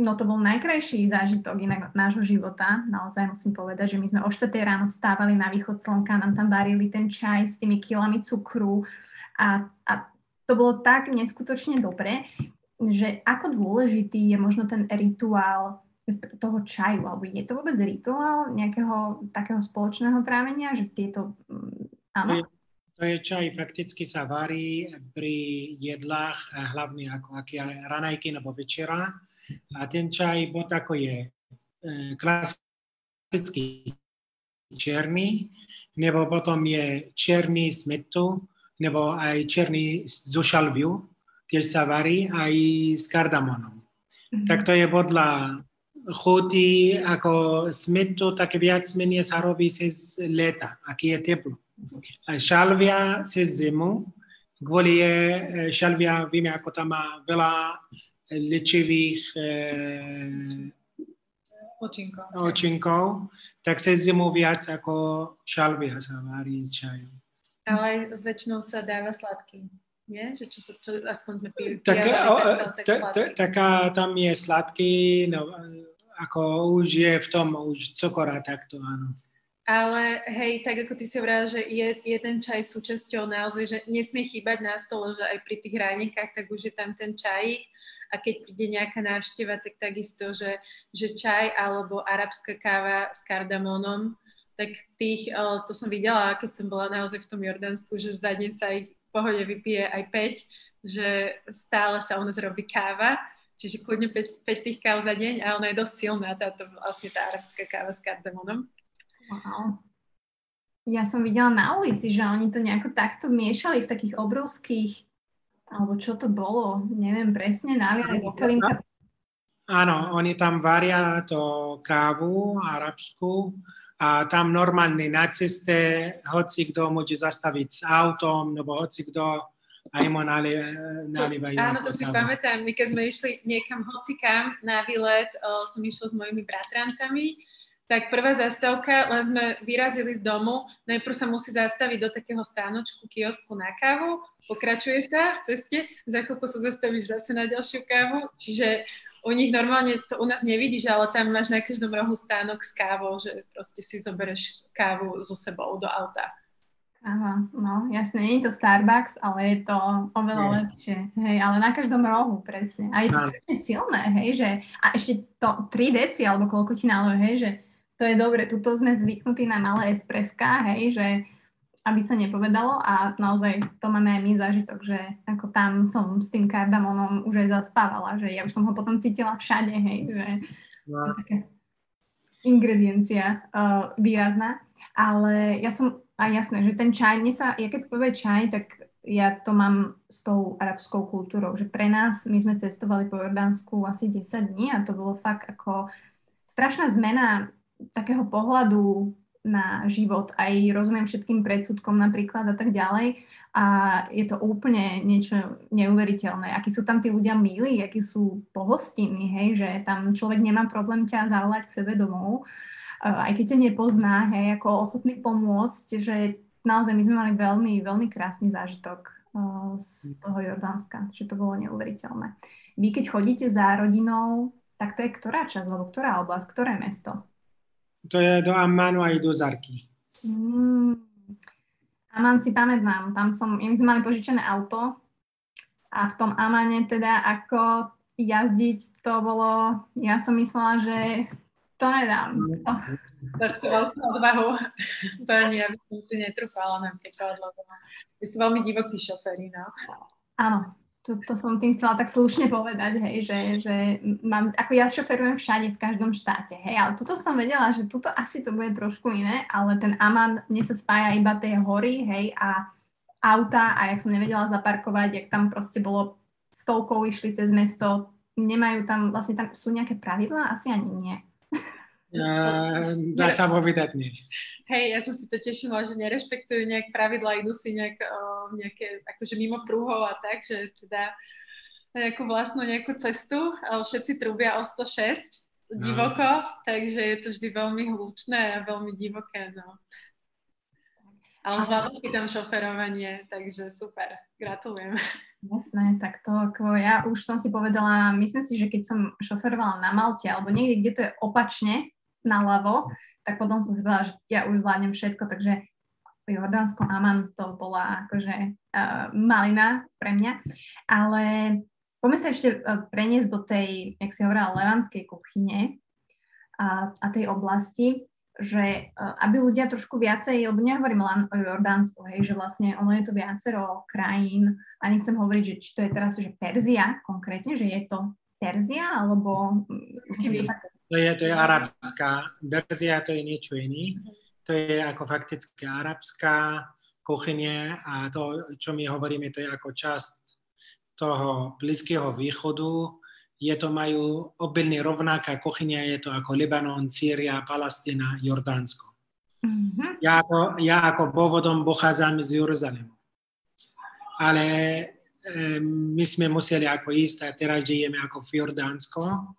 No to bol najkrajší zážitok inak nášho života. Naozaj musím povedať, že my sme o 4 ráno vstávali na východ slnka, nám tam varili ten čaj s tými kilami cukru a, a to bolo tak neskutočne dobré, že ako dôležitý je možno ten rituál toho čaju, alebo je to vôbec rituál nejakého takého spoločného trávenia, že tieto, mm, áno? To je, čaj, fakticky sa varí pri jedlách, hlavne ako aké ranajky nebo večera. A ten čaj bod ako je e, klasický černý, nebo potom je černý s metu, nebo aj černý zo šalviu, tiež sa varí, aj s kardamonom. Mm-hmm. Tak to je podľa chuti, ako smetu, tak viac menej sa robí cez leta, aký je teplo. A šalvia cez zimu, kvôli je šalvia, vieme, ako tam má veľa liečivých očinkov. očinkov, tak cez zimu viac ako šalvia sa varí s čajom. Ale väčšinou sa dáva sladký. Nie? Že čo, čo aspoň sme pili. Tak, tak, tak, taká tam je sladký, no, ako už je v tom už cukor a takto, áno. Ale hej, tak ako ty si hovorila, že je, je ten čaj súčasťou naozaj, že nesmie chýbať na stole, že aj pri tých hranikách, tak už je tam ten čajík a keď príde nejaká návšteva, tak takisto, že, že čaj alebo arabská káva s kardamónom, tak tých, to som videla, keď som bola naozaj v tom Jordánsku, že za deň sa ich v pohode vypije aj 5, že stále sa u nás robí káva, čiže kľudne 5, 5 tých káv za deň a ona je dosť silná, táto vlastne tá arabská káva s kardamonom. Wow. Ja som videla na ulici, že oni to nejako takto miešali v takých obrovských, alebo čo to bolo, neviem presne, naliali do Áno, oni tam varia to kávu arabskú a tam normálne na ceste hoci kto môže zastaviť s autom, nebo hoci kto aj mu nalievajú. Áno, to si pamätám. My keď sme išli niekam hocikam na výlet, o, som išla s mojimi bratrancami, tak prvá zastávka, len sme vyrazili z domu, najprv sa musí zastaviť do takého stánočku, kiosku na kávu, pokračuje sa v ceste, za chvíľku sa zastavíš zase na ďalšiu kávu, čiže u nich normálne to u nás nevidíš, ale tam máš na každom rohu stánok s kávou, že proste si zoberieš kávu so sebou do auta. Aha, no jasne, nie je to Starbucks, ale je to oveľa nie. lepšie, hej, ale na každom rohu, presne. A je to strašne silné, hej, že, a ešte to 3 deci, alebo koľko ti náleje, hej, že to je dobre, tuto sme zvyknutí na malé espreská, hej, že aby sa nepovedalo a naozaj to máme aj my zážitok, že ako tam som s tým kardamonom už aj zaspávala, že ja už som ho potom cítila všade, hej, že no. také ingrediencia uh, výrazná, ale ja som, a jasné, že ten čaj, mne sa, ja keď povie čaj, tak ja to mám s tou arabskou kultúrou, že pre nás, my sme cestovali po Jordánsku asi 10 dní a to bolo fakt ako strašná zmena takého pohľadu na život, aj rozumiem všetkým predsudkom napríklad a tak ďalej. A je to úplne niečo neuveriteľné. Akí sú tam tí ľudia milí, akí sú pohostinní, hej, že tam človek nemá problém ťa zavolať k sebe domov, aj keď ťa nepozná, hej, ako ochotný pomôcť, že naozaj my sme mali veľmi, veľmi krásny zážitok z toho Jordánska, že to bolo neuveriteľné. Vy keď chodíte za rodinou, tak to je ktorá časť, alebo ktorá oblasť, ktoré mesto? To je do Ammanu aj do Zarky. Mm. Aman si pamätám, tam som, my sme mali požičené auto a v tom Amane teda ako jazdiť to bolo, ja som myslela, že to nedám. To. To chcel som odvahu. To ani ja by som si netrúfala napríklad, lebo my sú veľmi divokí šoféry, no. Áno, to, to som tým chcela tak slušne povedať, hej, že, že mám, ako ja šoferujem všade, v každom štáte, hej, ale tuto som vedela, že tuto asi to bude trošku iné, ale ten Aman, mne sa spája iba tie hory, hej, a auta a jak som nevedela zaparkovať, jak tam proste bolo stovkou išli cez mesto, nemajú tam, vlastne tam sú nejaké pravidlá? Asi ani nie. Dá sa povedať nie. Hej, ja som si to tešila, že nerešpektujú nejak pravidla, idú si nejak, uh, nejaké, akože mimo prúhov a tak, že teda nejakú vlastnú nejakú cestu, ale všetci trúbia o 106 divoko, no. takže je to vždy veľmi hlučné a veľmi divoké, no. Ale zvládol si tam šoferovanie, takže super, gratulujem. Jasné, tak to ako ja už som si povedala, myslím si, že keď som šoferovala na Malte alebo niekde, kde to je opačne, naľavo, tak potom som si povedala, že ja už zvládnem všetko, takže Jordánsko Aman to bola akože uh, malina pre mňa, ale poďme sa ešte uh, preniesť do tej, jak si hovorila, levanskej kuchyne a, a tej oblasti, že uh, aby ľudia trošku viacej, lebo nehovorím len o Jordánsku, hej, že vlastne ono je to viacero krajín a nechcem hovoriť, že či to je teraz, že Perzia konkrétne, že je to Perzia, alebo... Mm, to je, to je arabská, verzia to je niečo iný. To je ako fakticky arabská kuchynie a to, čo my hovoríme, to je ako časť toho Blízkeho východu. Je to majú obilne rovnaká kuchynia, je to ako Libanon, Sýria, Palestina, Jordánsko. Mm-hmm. Ja, ako, ja ako pôvodom pochádzam z Jeruzalemu. Ale e, my sme museli ako ísť a teraz žijeme ako v Jordánsko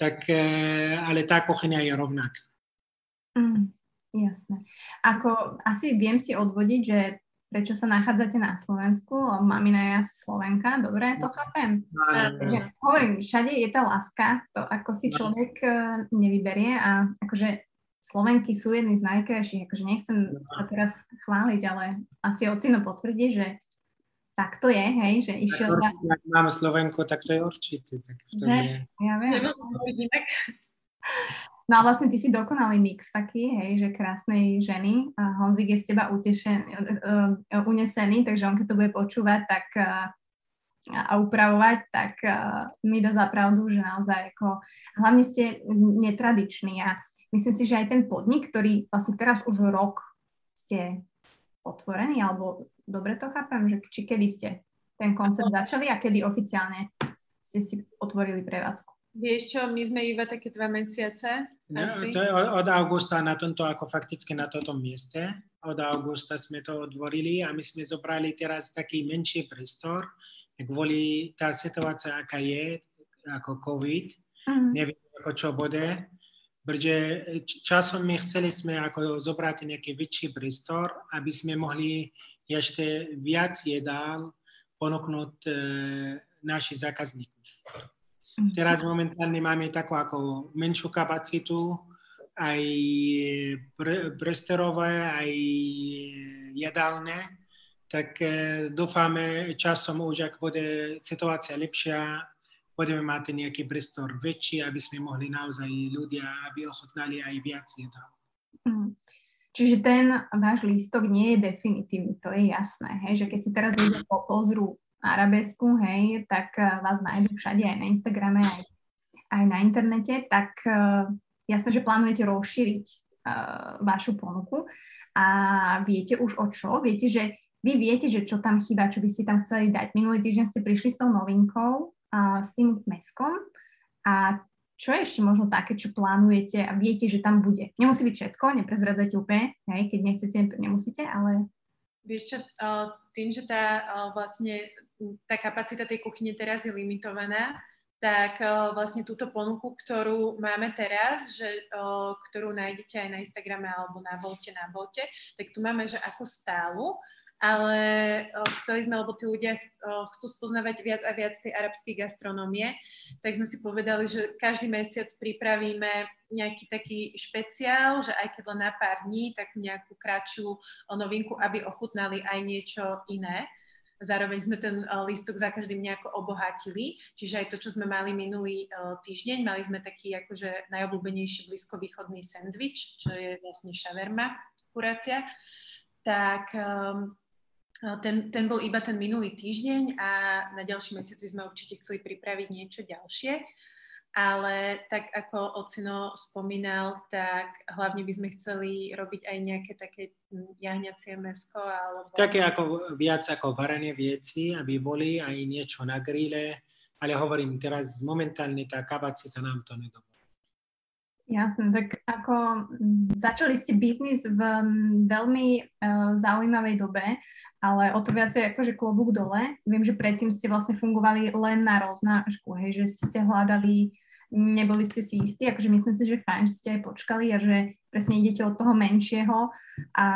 tak, eh, ale tá kuchyňa je rovnaká. Mm, jasné. Ako asi viem si odvodiť, že prečo sa nachádzate na Slovensku, lebo mamina je Slovenka, dobre, to no. chápem. Takže hovorím, všade je tá láska, to ako si no. človek eh, nevyberie a akože Slovenky sú jedny z najkrajších, akože nechcem no. sa teraz chváliť, ale asi ocino potvrdí, že tak to je, hej, že išiel... Tak, ak mám Slovenku, tak to je určite. Tak to že, je. Ja viem. No a vlastne ty si dokonalý mix taký, hej, že krásnej ženy. A Honzik je z teba utešen, uh, unesený, takže on keď to bude počúvať tak, uh, a upravovať, tak uh, mi dá za pravdu, že naozaj ako, hlavne ste netradiční a myslím si, že aj ten podnik, ktorý vlastne teraz už rok ste otvorení, alebo dobre to chápem, že či kedy ste ten koncept začali a kedy oficiálne ste si otvorili prevádzku? Vieš čo, my sme iba také dva mesiace. No, asi. to je od augusta na tomto, ako fakticky na tomto mieste. Od augusta sme to otvorili a my sme zobrali teraz taký menší priestor, kvôli tá situácia, aká je, ako COVID. Mm. Neviem, ako čo bude. Pretože časom my chceli sme ako zobrať nejaký väčší priestor, aby sme mohli ešte viac jedál ponúknuť e, našich zákazníkov. Mhm. Teraz momentálne máme takú ako menšiu kapacitu, aj prestorové, aj jedálne, tak e, dúfame časom už, ak bude situácia lepšia, budeme mať nejaký priestor väčší, aby sme mohli naozaj ľudia, aby ochotnali aj viac jedál. Mm. Čiže ten váš lístok nie je definitívny, to je jasné, hej? že keď si teraz ľudia pozrú arabesku, hej, tak eh, vás nájdú všade aj na Instagrame, aj, aj na internete, tak uh, jasné, že plánujete rozšíriť uh, vašu ponuku a viete už o čo? Viete, že vy viete, že čo tam chýba, čo by ste tam chceli dať. Minulý týždeň ste prišli s tou novinkou, uh, s tým meskom a čo je ešte možno také, čo plánujete a viete, že tam bude? Nemusí byť všetko, neprezradzajte úplne, hej, keď nechcete, nemusíte, ale... Vieš čo, tým, že tá vlastne tá kapacita tej kuchyne teraz je limitovaná, tak vlastne túto ponuku, ktorú máme teraz, že, ktorú nájdete aj na Instagrame alebo na Volte, na Volte, tak tu máme, že ako stálu, ale chceli sme, lebo tí ľudia chcú spoznávať viac a viac tej arabskej gastronómie, tak sme si povedali, že každý mesiac pripravíme nejaký taký špeciál, že aj keď len na pár dní, tak nejakú kratšiu novinku, aby ochutnali aj niečo iné. Zároveň sme ten lístok za každým nejako obohatili, čiže aj to, čo sme mali minulý týždeň, mali sme taký akože najobľúbenejší blízkovýchodný sendvič, čo je vlastne šaverma, kurácia, tak um, ten, ten bol iba ten minulý týždeň a na ďalší mesiac by sme určite chceli pripraviť niečo ďalšie ale tak ako Ocino spomínal, tak hlavne by sme chceli robiť aj nejaké také hm, jahňacie mesko. Alebo... Také ako viac ako varené veci, aby boli aj niečo na grille, ale hovorím teraz momentálne tá kapacita nám to nedovolí. Jasné, tak ako hm, začali ste biznis v hm, veľmi uh, zaujímavej dobe, ale o to viacej akože klobúk dole. Viem, že predtým ste vlastne fungovali len na roznášku, hej, že ste sa hľadali, neboli ste si istí, akože myslím si, že fajn, že ste aj počkali a že presne idete od toho menšieho a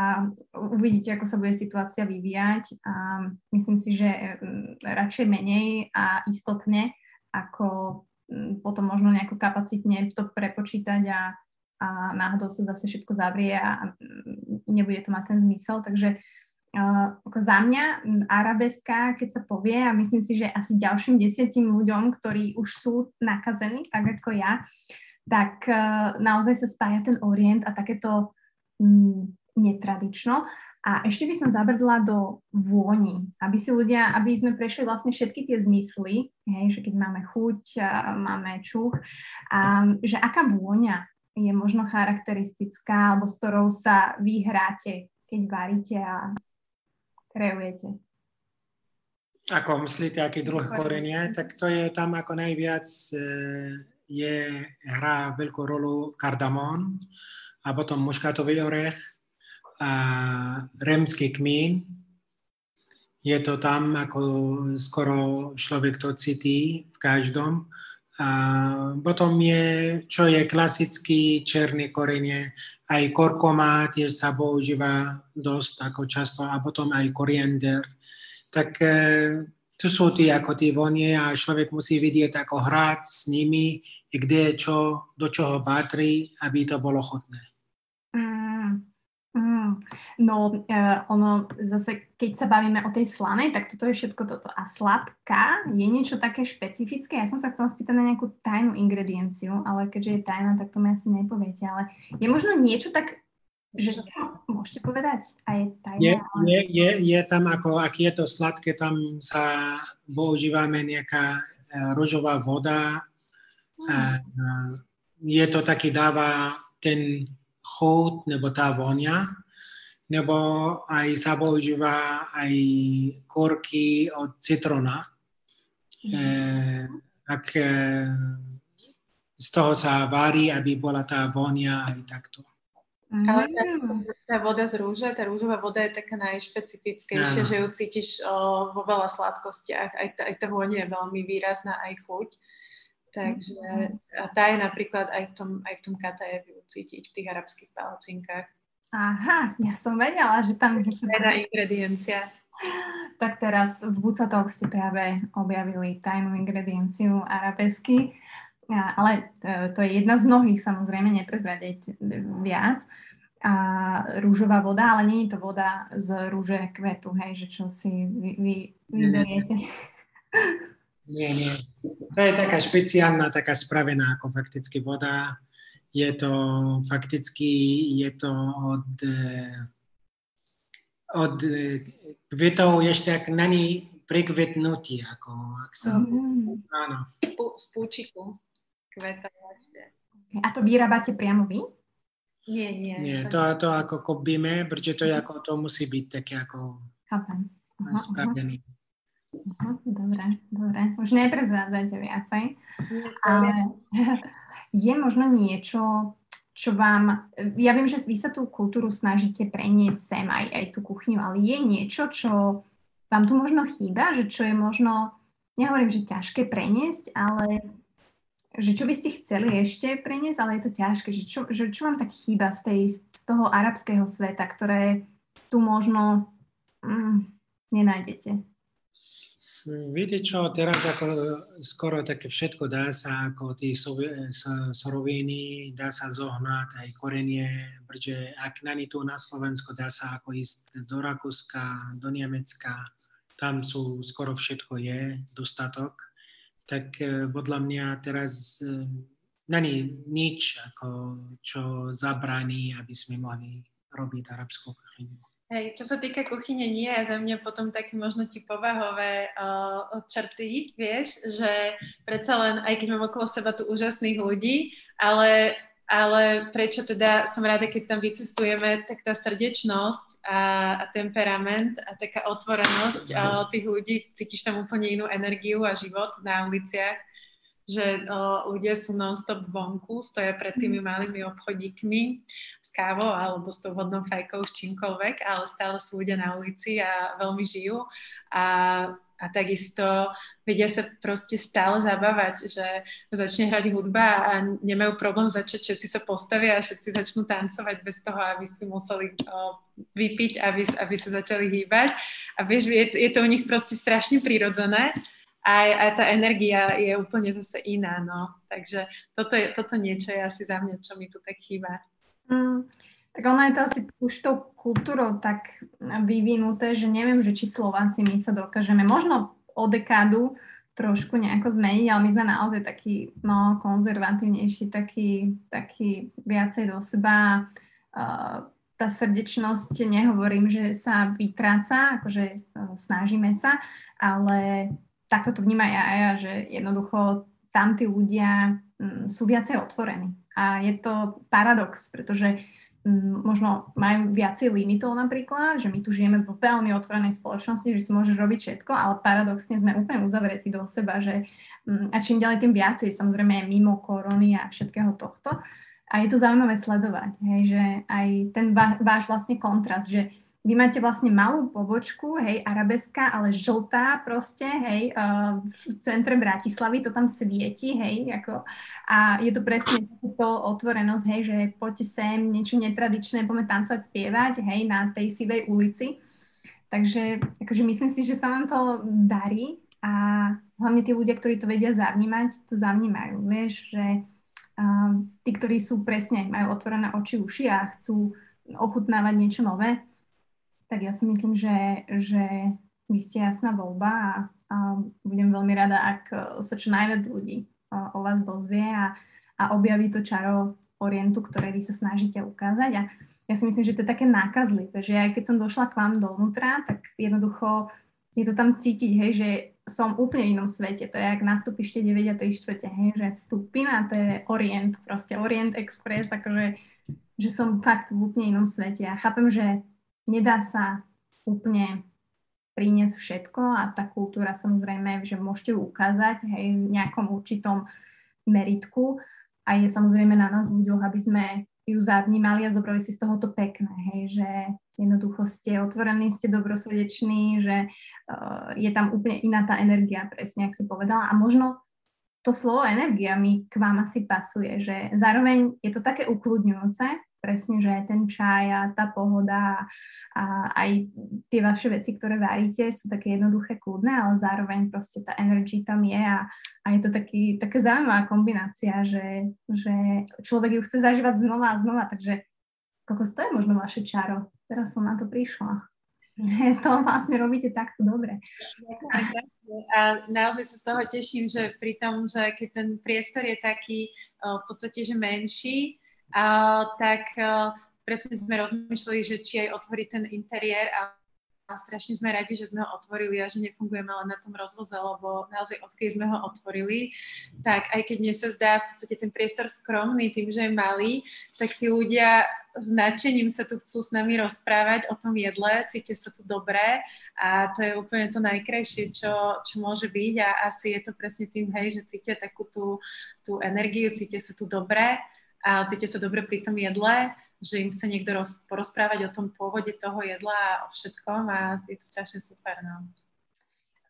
uvidíte, ako sa bude situácia vyvíjať. A myslím si, že mm, radšej menej a istotne, ako mm, potom možno nejako kapacitne to prepočítať a, a náhodou sa zase všetko zavrie a mm, nebude to mať ten zmysel, takže Uh, ako za mňa arabeska, keď sa povie, a myslím si, že asi ďalším desiatim ľuďom, ktorí už sú nakazení, tak ako ja, tak uh, naozaj sa spája ten orient a takéto um, netradično. A ešte by som zabrdla do vôni, aby si ľudia, aby sme prešli vlastne všetky tie zmysly, hej, že keď máme chuť, máme čuch, a že aká vôňa je možno charakteristická, alebo s ktorou sa vy hráte, keď varíte a kreujete? Ako myslíte, aký druh korenia, tak to je tam ako najviac e, je, hrá veľkú rolu kardamón a potom muškátový orech a remský kmín. Je to tam, ako skoro človek to cíti v každom. Potom je, čo je klasický černý korenie, aj korkoma tiež sa používa dosť ako často a potom aj koriander. Tak e, to sú tie ako tie vonie a človek musí vidieť ako hrať s nimi, kde čo, do čoho patrí, aby to bolo chodné. No, uh, ono zase, keď sa bavíme o tej slanej, tak toto je všetko toto. A sladká je niečo také špecifické. Ja som sa chcela spýtať na nejakú tajnú ingredienciu, ale keďže je tajná, tak to mi asi nepoviete. Ale je možno niečo tak, že môžete povedať? A je tajná? Je, je, je, je tam ako, ak je to sladké, tam sa používame nejaká uh, rožová voda. Hmm. Uh, je to taký dáva ten chod, nebo tá vonia nebo aj sa používa aj korky od citrona. Mm. E, ak e, z toho sa varí, aby bola tá vonia aj takto. Mm. Ale tá, tá voda z rúže, tá rúžová voda je taká najšpecifickejšia, že ju cítiš o, vo veľa sladkostiach. Aj tá, aj tá vôňa je veľmi výrazná, aj chuť. Takže a tá je napríklad aj v tom, aj v tom katajevi cítiť, v tých arabských palacinkách. Aha, ja som vedela, že tam je tajná ingrediencia. Tak teraz v Buca ste práve objavili tajnú ingredienciu arabesky, ale e, to je jedna z mnohých, samozrejme, neprezradiť viac. A rúžová voda, ale nie je to voda z rúže kvetu, hej, že čo si vy, vy, vyzeriete. Nie, nie. To je taká špeciálna, taká spravená ako fakticky voda je to fakticky, je to od, od kvetov ešte ak není prekvetnutí, ako ak sa... Mm. Áno. Z púčiku kveta ešte. A to vyrábate priamo vy? Nie, nie. Nie, to, to ako kopíme, pretože to, ako, to musí byť také ako Chápem. spravený. Dobre, dobre. Už neprezrádzajte viacej. Ale je možno niečo, čo vám... Ja viem, že vy sa tú kultúru snažíte preniesť sem aj, aj tú kuchyňu, ale je niečo, čo vám tu možno chýba, že čo je možno, nehovorím, že ťažké preniesť, ale že čo by ste chceli ešte preniesť, ale je to ťažké, že čo, že čo vám tak chýba z, tej, z toho arabského sveta, ktoré tu možno mm, nenájdete? Viete čo, teraz ako skoro také všetko dá sa, ako tí soroviny, dá sa zohnať aj korenie, pretože ak není tu na Slovensko, dá sa ako ísť do Rakúska, do Nemecka, tam sú skoro všetko je, dostatok. Tak e, podľa mňa teraz e, není nič, ako, čo zabráni, aby sme mohli robiť arabskú kuchyňu. Hej, čo sa týka kuchyne, nie je za mňa potom také možno ti povahové uh, črty, vieš, že predsa len, aj keď mám okolo seba tu úžasných ľudí, ale, ale prečo teda som rada, keď tam vycestujeme, tak tá srdečnosť a, a temperament a taká otvorenosť uh, tých ľudí, cítiš tam úplne inú energiu a život na uliciach že o, ľudia sú non-stop vonku, stoja pred tými mm. malými obchodíkmi s kávou alebo s tou vodnou fajkou, s čímkoľvek, ale stále sú ľudia na ulici a veľmi žijú. A, a takisto vedia sa proste stále zabávať, že začne hrať hudba a nemajú problém začať, všetci sa postavia a všetci začnú tancovať bez toho, aby si museli o, vypiť, aby, aby sa začali hýbať. A vieš, je, je to u nich proste strašne prirodzené aj, aj tá energia je úplne zase iná, no. Takže toto, je, toto niečo je asi za mňa, čo mi tu tak chýba. Mm, tak ono je to asi už tou kultúrou tak vyvinuté, že neviem, že či Slováci my sa dokážeme možno o dekádu trošku nejako zmeniť, ale my sme naozaj taký no, konzervatívnejší, taký, taký viacej do seba. Uh, tá srdečnosť, nehovorím, že sa vytráca, akože uh, snažíme sa, ale takto to vníma ja, ja, že jednoducho tam tí ľudia mm, sú viacej otvorení. A je to paradox, pretože mm, možno majú viacej limitov napríklad, že my tu žijeme vo veľmi otvorenej spoločnosti, že si môžeš robiť všetko, ale paradoxne sme úplne uzavretí do seba, že mm, a čím ďalej, tým viacej, samozrejme mimo korony a všetkého tohto. A je to zaujímavé sledovať, hej, že aj ten váš vlastne kontrast, že vy máte vlastne malú pobočku, hej, arabeska, ale žltá proste, hej, uh, v centre Bratislavy, to tam svieti, hej, ako, a je to presne to otvorenosť, hej, že poďte sem, niečo netradičné, poďme tancovať, spievať, hej, na tej sivej ulici. Takže akože myslím si, že sa nám to darí a hlavne tí ľudia, ktorí to vedia zavnímať, to zavnímajú, vieš, že uh, tí, ktorí sú presne, majú otvorené oči, uši a chcú ochutnávať niečo nové, tak ja si myslím, že, že vy ste jasná voľba a, a budem veľmi rada, ak sa čo najviac ľudí o, o vás dozvie a, a objaví to čaro orientu, ktoré vy sa snažíte ukázať. A ja si myslím, že to je také nákazlivé, že aj keď som došla k vám dovnútra, tak jednoducho je to tam cítiť, hej, že som úplne v inom svete. To je, ak nastúpiš tie 9 a 3 štvrte, hej, že vstúpim a to je Orient, proste Orient Express, akože že som fakt v úplne inom svete. A chápem, že nedá sa úplne priniesť všetko a tá kultúra samozrejme, že môžete ju ukázať hej, v nejakom určitom meritku, a je samozrejme na nás ľuďoch, aby sme ju zavnímali a zobrali si z toho to pekné, hej, že jednoducho ste otvorení, ste dobrosrdeční, že uh, je tam úplne iná tá energia, presne, ak si povedala. A možno to slovo energia mi k vám asi pasuje, že zároveň je to také ukludňujúce, presne, že aj ten čaj a tá pohoda a aj tie vaše veci, ktoré varíte, sú také jednoduché, kľudné, ale zároveň proste tá energy tam je a, a je to taký, taká zaujímavá kombinácia, že, že človek ju chce zažívať znova a znova, takže kokos, to je možno vaše čaro. Teraz som na to prišla. to vlastne robíte takto dobre. A naozaj sa z toho teším, že pri tom, že keď ten priestor je taký v podstate, že menší, tak presne sme rozmýšľali, že či aj otvoriť ten interiér a a strašne sme radi, že sme ho otvorili a že nefungujeme len na tom rozvoze, lebo naozaj odkedy sme ho otvorili, tak aj keď mne sa zdá v podstate ten priestor skromný tým, že je malý, tak tí ľudia s nadšením sa tu chcú s nami rozprávať o tom jedle, cítia sa tu dobre a to je úplne to najkrajšie, čo, čo môže byť a asi je to presne tým, hej, že cítia takú tú, tú energiu, cítia sa tu dobre a cítia sa dobre pri tom jedle, že im chce niekto roz, porozprávať o tom pôvode toho jedla a o všetkom a je to strašne super. No.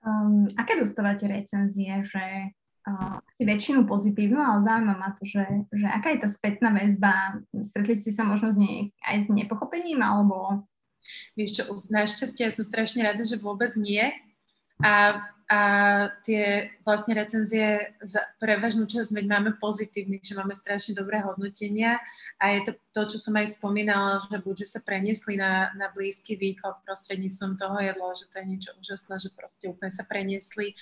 Um, aké dostávate recenzie, že uh, väčšinu pozitívnu, ale zaujíma ma to, že, že aká je tá spätná väzba? Stretli ste sa možno s nej aj s nepochopením, alebo... Vieš čo, našťastie ja som strašne rada, že vôbec nie. A a tie vlastne recenzie za prevažnú časť máme pozitívnych, že máme strašne dobré hodnotenia a je to to, čo som aj spomínala, že buď, že sa preniesli na, na Blízky východ prostredníctvom toho jedla, že to je niečo úžasné, že proste úplne sa preniesli,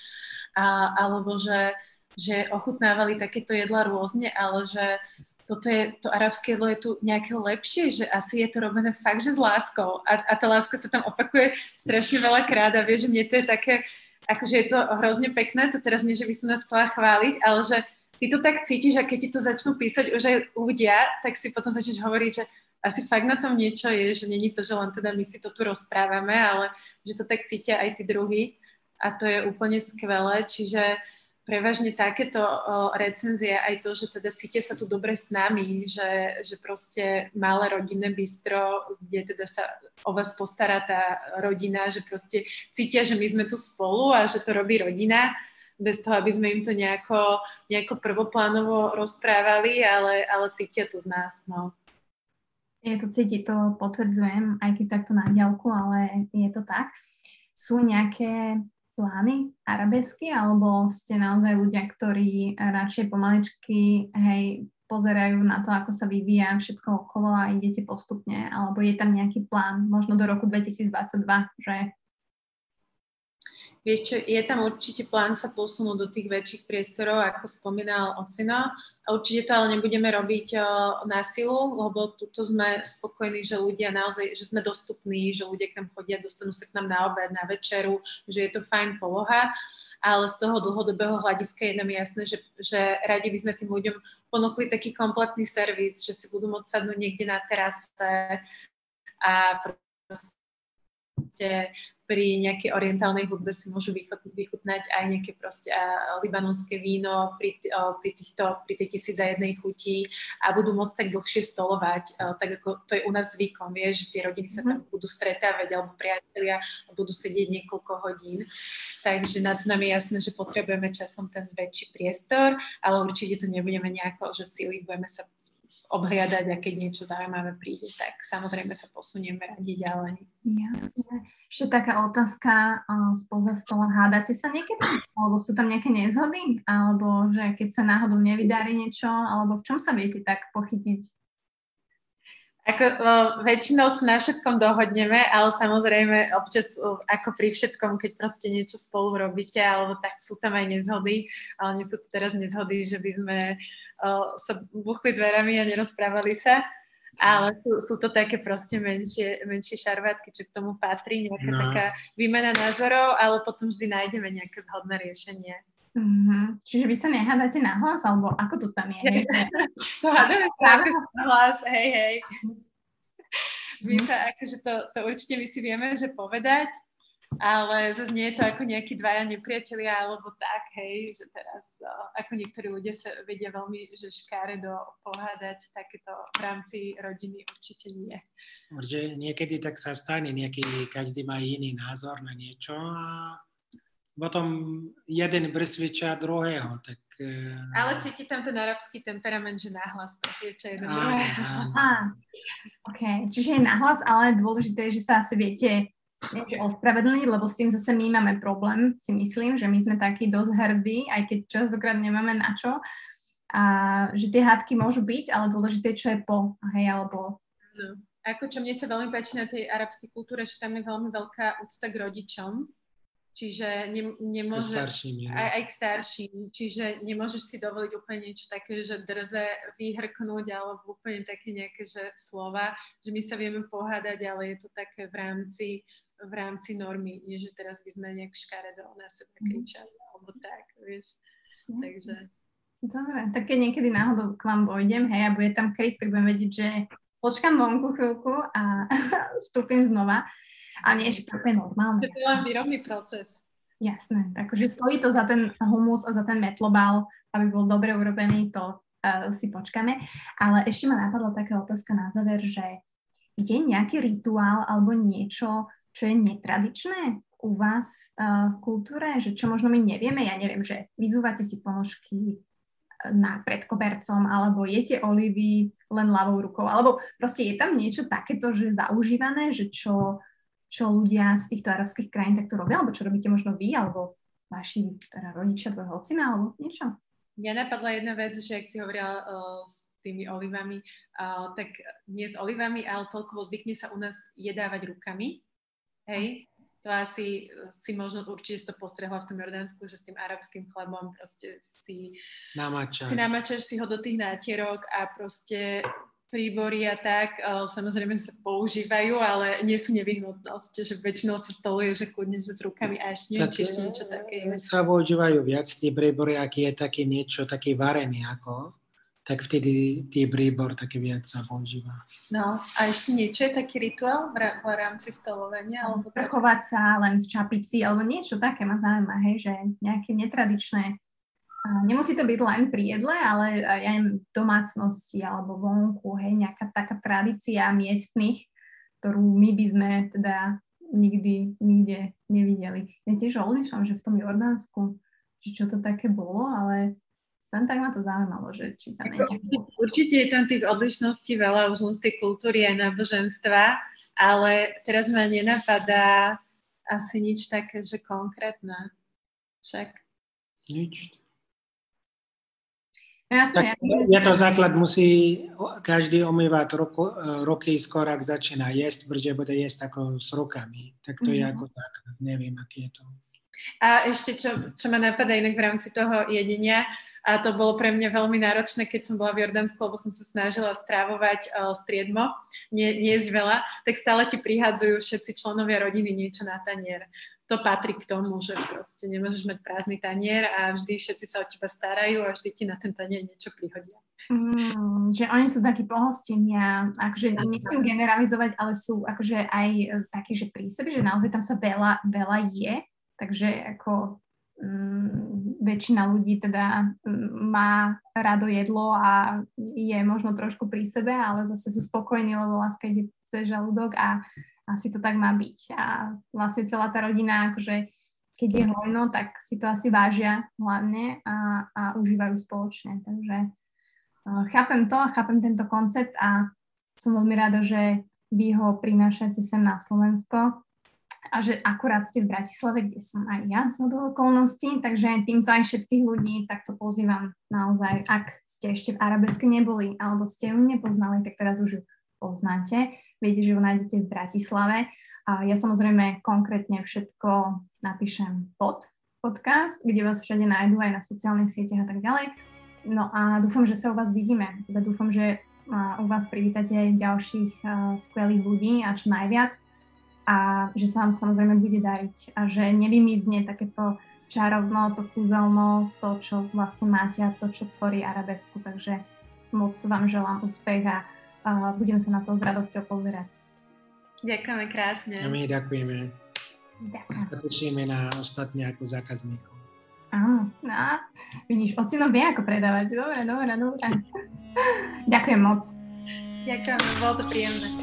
a, alebo že, že ochutnávali takéto jedla rôzne, ale že toto je, to arabské jedlo je tu nejaké lepšie, že asi je to robené fakt, že s láskou. A, a tá láska sa tam opakuje strašne veľa krát a vie, že mne to je také, akože je to hrozne pekné, to teraz nie, že by som nás chcela chváliť, ale že ty to tak cítiš a keď ti to začnú písať už aj ľudia, tak si potom začneš hovoriť, že asi fakt na tom niečo je, že není to, že len teda my si to tu rozprávame, ale že to tak cítia aj tí druhí a to je úplne skvelé, čiže prevažne takéto recenzie, aj to, že teda cítia sa tu dobre s nami, že, že proste malé rodinné bistro, kde teda sa o vás postará tá rodina, že proste cítia, že my sme tu spolu a že to robí rodina, bez toho, aby sme im to nejako, nejako prvoplánovo rozprávali, ale, ale cítia to z nás. No. Je to cítiť, to potvrdzujem, aj keď takto na diálku, ale je to tak. Sú nejaké plány arabesky, alebo ste naozaj ľudia, ktorí radšej pomaličky hej, pozerajú na to, ako sa vyvíja všetko okolo a idete postupne, alebo je tam nejaký plán, možno do roku 2022, že Vieš čo, je tam určite plán sa posunúť do tých väčších priestorov, ako spomínal Ocino. Určite to ale nebudeme robiť na silu, lebo tuto sme spokojní, že ľudia naozaj, že sme dostupní, že ľudia k nám chodia, dostanú sa k nám na obed, na večeru, že je to fajn poloha ale z toho dlhodobého hľadiska je nám jasné, že, že radi by sme tým ľuďom ponúkli taký kompletný servis, že si budú môcť sadnúť niekde na terase a pri nejakej orientálnej hudbe si môžu vychutnať aj nejaké proste libanonské víno pri, pri, týchto, pri tej tisíc za jednej chuti a budú môcť tak dlhšie stolovať, tak ako to je u nás zvykom, vie, že tie rodiny sa tam mhm. budú stretávať alebo priatelia a budú sedieť niekoľko hodín. Takže na to nám je jasné, že potrebujeme časom ten väčší priestor, ale určite to nebudeme nejako, že sily budeme sa obhliadať a keď niečo zaujímavé príde, tak samozrejme sa posunieme radi ďalej. Jasne. Ešte taká otázka uh, spoza stola. Hádate sa niekedy? Alebo sú tam nejaké nezhody? Alebo že keď sa náhodou nevydarí niečo? Alebo v čom sa viete tak pochytiť? Ako, uh, väčšinou sa na všetkom dohodneme, ale samozrejme občas ako pri všetkom, keď proste niečo spolu robíte, alebo tak sú tam aj nezhody, ale nie sú to teraz nezhody, že by sme uh, sa buchli dverami a nerozprávali sa. Ale sú, sú to také proste menšie, menšie šarvátky, čo k tomu patrí, nejaká no. taká výmena názorov, ale potom vždy nájdeme nejaké zhodné riešenie. Mm-hmm. Čiže vy sa nehádate na hlas, alebo ako to tam je? to hádame sa na hlas, hej, hej. My sa akože to, to určite my si vieme, že povedať, ale zase nie je to ako nejakí dvaja nepriatelia alebo tak, hej, že teraz ako niektorí ľudia sa vedia veľmi, že škáredo pohádať, takéto v rámci rodiny určite nie. Že niekedy tak sa stane, niekedy každý má iný názor na niečo a potom jeden presvedčia druhého, tak... E, ale cíti tam ten arabský temperament, že náhlas presvedčia jeden druhého. OK, čiže je náhlas, ale dôležité je, že sa asi viete niečo ospravedlniť, lebo s tým zase my máme problém, si myslím, že my sme takí dosť hrdí, aj keď častokrát nemáme na čo. A že tie hádky môžu byť, ale dôležité čo je po, hej, alebo... No. Ako čo mne sa veľmi páči na tej arabskej kultúre, že tam je veľmi veľká úcta k rodičom, Čiže ne, nemôže... Starším, aj, aj k starším. Čiže nemôžeš si dovoliť úplne niečo také, že drze vyhrknúť alebo úplne také nejaké že slova, že my sa vieme pohádať, ale je to také v rámci v rámci normy, nie že teraz by sme nejak škaredo na seba mhm. kričali, alebo tak, vieš. Takže... Dobre, tak keď niekedy náhodou k vám vojdem, hej, a bude tam krik, tak budem vedieť, že počkám vonku chvíľku a vstúpim znova. A nie, že to je normálne. To je len výrobný proces. Jasné, takže stojí to za ten humus a za ten metlobal, aby bol dobre urobený, to uh, si počkáme. Ale ešte ma napadla taká otázka na záver, že je nejaký rituál alebo niečo, čo je netradičné u vás v uh, kultúre, že čo možno my nevieme, ja neviem, že vyzúvate si ponožky eh, na pred kobercom, alebo jete olivy len ľavou rukou, alebo proste je tam niečo takéto, že zaužívané, že čo, čo ľudia z týchto arabských krajín takto robia, alebo čo robíte možno vy, alebo vaši teda rodičia tvojho ocina, alebo niečo? Mňa napadla jedna vec, že ak si hovorila uh, s tými olivami, uh, tak nie s olivami, ale celkovo zvykne sa u nás jedávať rukami, Hej, to asi si možno určite to postrehla v tom Jordánsku, že s tým arabským chlebom proste si namačaš, si, namačaš si ho do tých nátierok a proste príbory a tak samozrejme sa používajú, ale nie sú nevyhnutnosť, že väčšinou sa stoluje, že kľudne že s rukami a ešte tak, ešte niečo také. Sa používajú viac tie príbory, aký je také niečo, taký varený ako tak vtedy tie príbor také viac sa používa. No a ešte niečo je taký rituál v, v rámci stolovania? Alebo Prchovať tak... sa len v čapici alebo niečo také ma zaujíma, hej, že nejaké netradičné Nemusí to byť len pri jedle, ale aj v domácnosti alebo vonku, hej, nejaká taká tradícia miestnych, ktorú my by sme teda nikdy, nikde nevideli. Ja tiež rozmýšľam, že v tom Jordánsku, že čo to také bolo, ale len tak ma to zaujímalo, že či tam je nejaké... Určite je tam tých odlišností veľa už len z tej kultúry aj náboženstva, ale teraz ma nenapadá asi nič také, že konkrétne. Však. Nič. No jasne. Tak je to základ, musí každý omývať roku, roky skôr, ak začína jesť, pretože bude jesť ako s rukami. Tak to mm-hmm. je mhm. ako základ, neviem, aký je to. A ešte, čo, čo ma napadá inak v rámci toho jedenia, a to bolo pre mňa veľmi náročné, keď som bola v Jordánsku, lebo som sa snažila strávovať uh, striedmo, nie, jesť veľa, tak stále ti prihádzajú všetci členovia rodiny niečo na tanier. To patrí k tomu, že proste nemôžeš mať prázdny tanier a vždy všetci sa o teba starajú a vždy ti na ten tanier niečo prihodia. Mm, že oni sú takí pohostenia, akože nechcem generalizovať, ale sú akože aj e, takí, že pri sebe, že naozaj tam sa veľa, veľa je, takže ako um, väčšina ľudí teda má rado jedlo a je možno trošku pri sebe, ale zase sú spokojní, lebo láska ide cez žalúdok a asi to tak má byť. A vlastne celá tá rodina, akože keď je hojno, tak si to asi vážia hlavne a, a užívajú spoločne. Takže uh, chápem to, chápem tento koncept a som veľmi rada, že vy ho prinášate sem na Slovensko a že akurát ste v Bratislave, kde som aj ja z okolností, takže týmto aj všetkých ľudí takto pozývam naozaj, ak ste ešte v Arabeske neboli alebo ste ju nepoznali, tak teraz už ju poznáte. Viete, že ju nájdete v Bratislave. A ja samozrejme konkrétne všetko napíšem pod podcast, kde vás všade nájdú aj na sociálnych sieťach a tak ďalej. No a dúfam, že sa u vás vidíme. Teda dúfam, že u vás privítate aj ďalších skvelých ľudí a čo najviac a že sa vám samozrejme bude dariť a že nevymizne takéto čarovno, to kúzelno, to, čo vlastne máte a to, čo tvorí arabesku. Takže moc vám želám úspech a, a budem sa na to s radosťou pozerať. Ďakujeme krásne. A my ďakujeme. Ďakujem. na ostatní ako zákazníkov. Áno, no, vidíš, ocino vie ako predávať. Dobre, dobre, dobre. Ďakujem moc. Ďakujem, bolo to príjemné.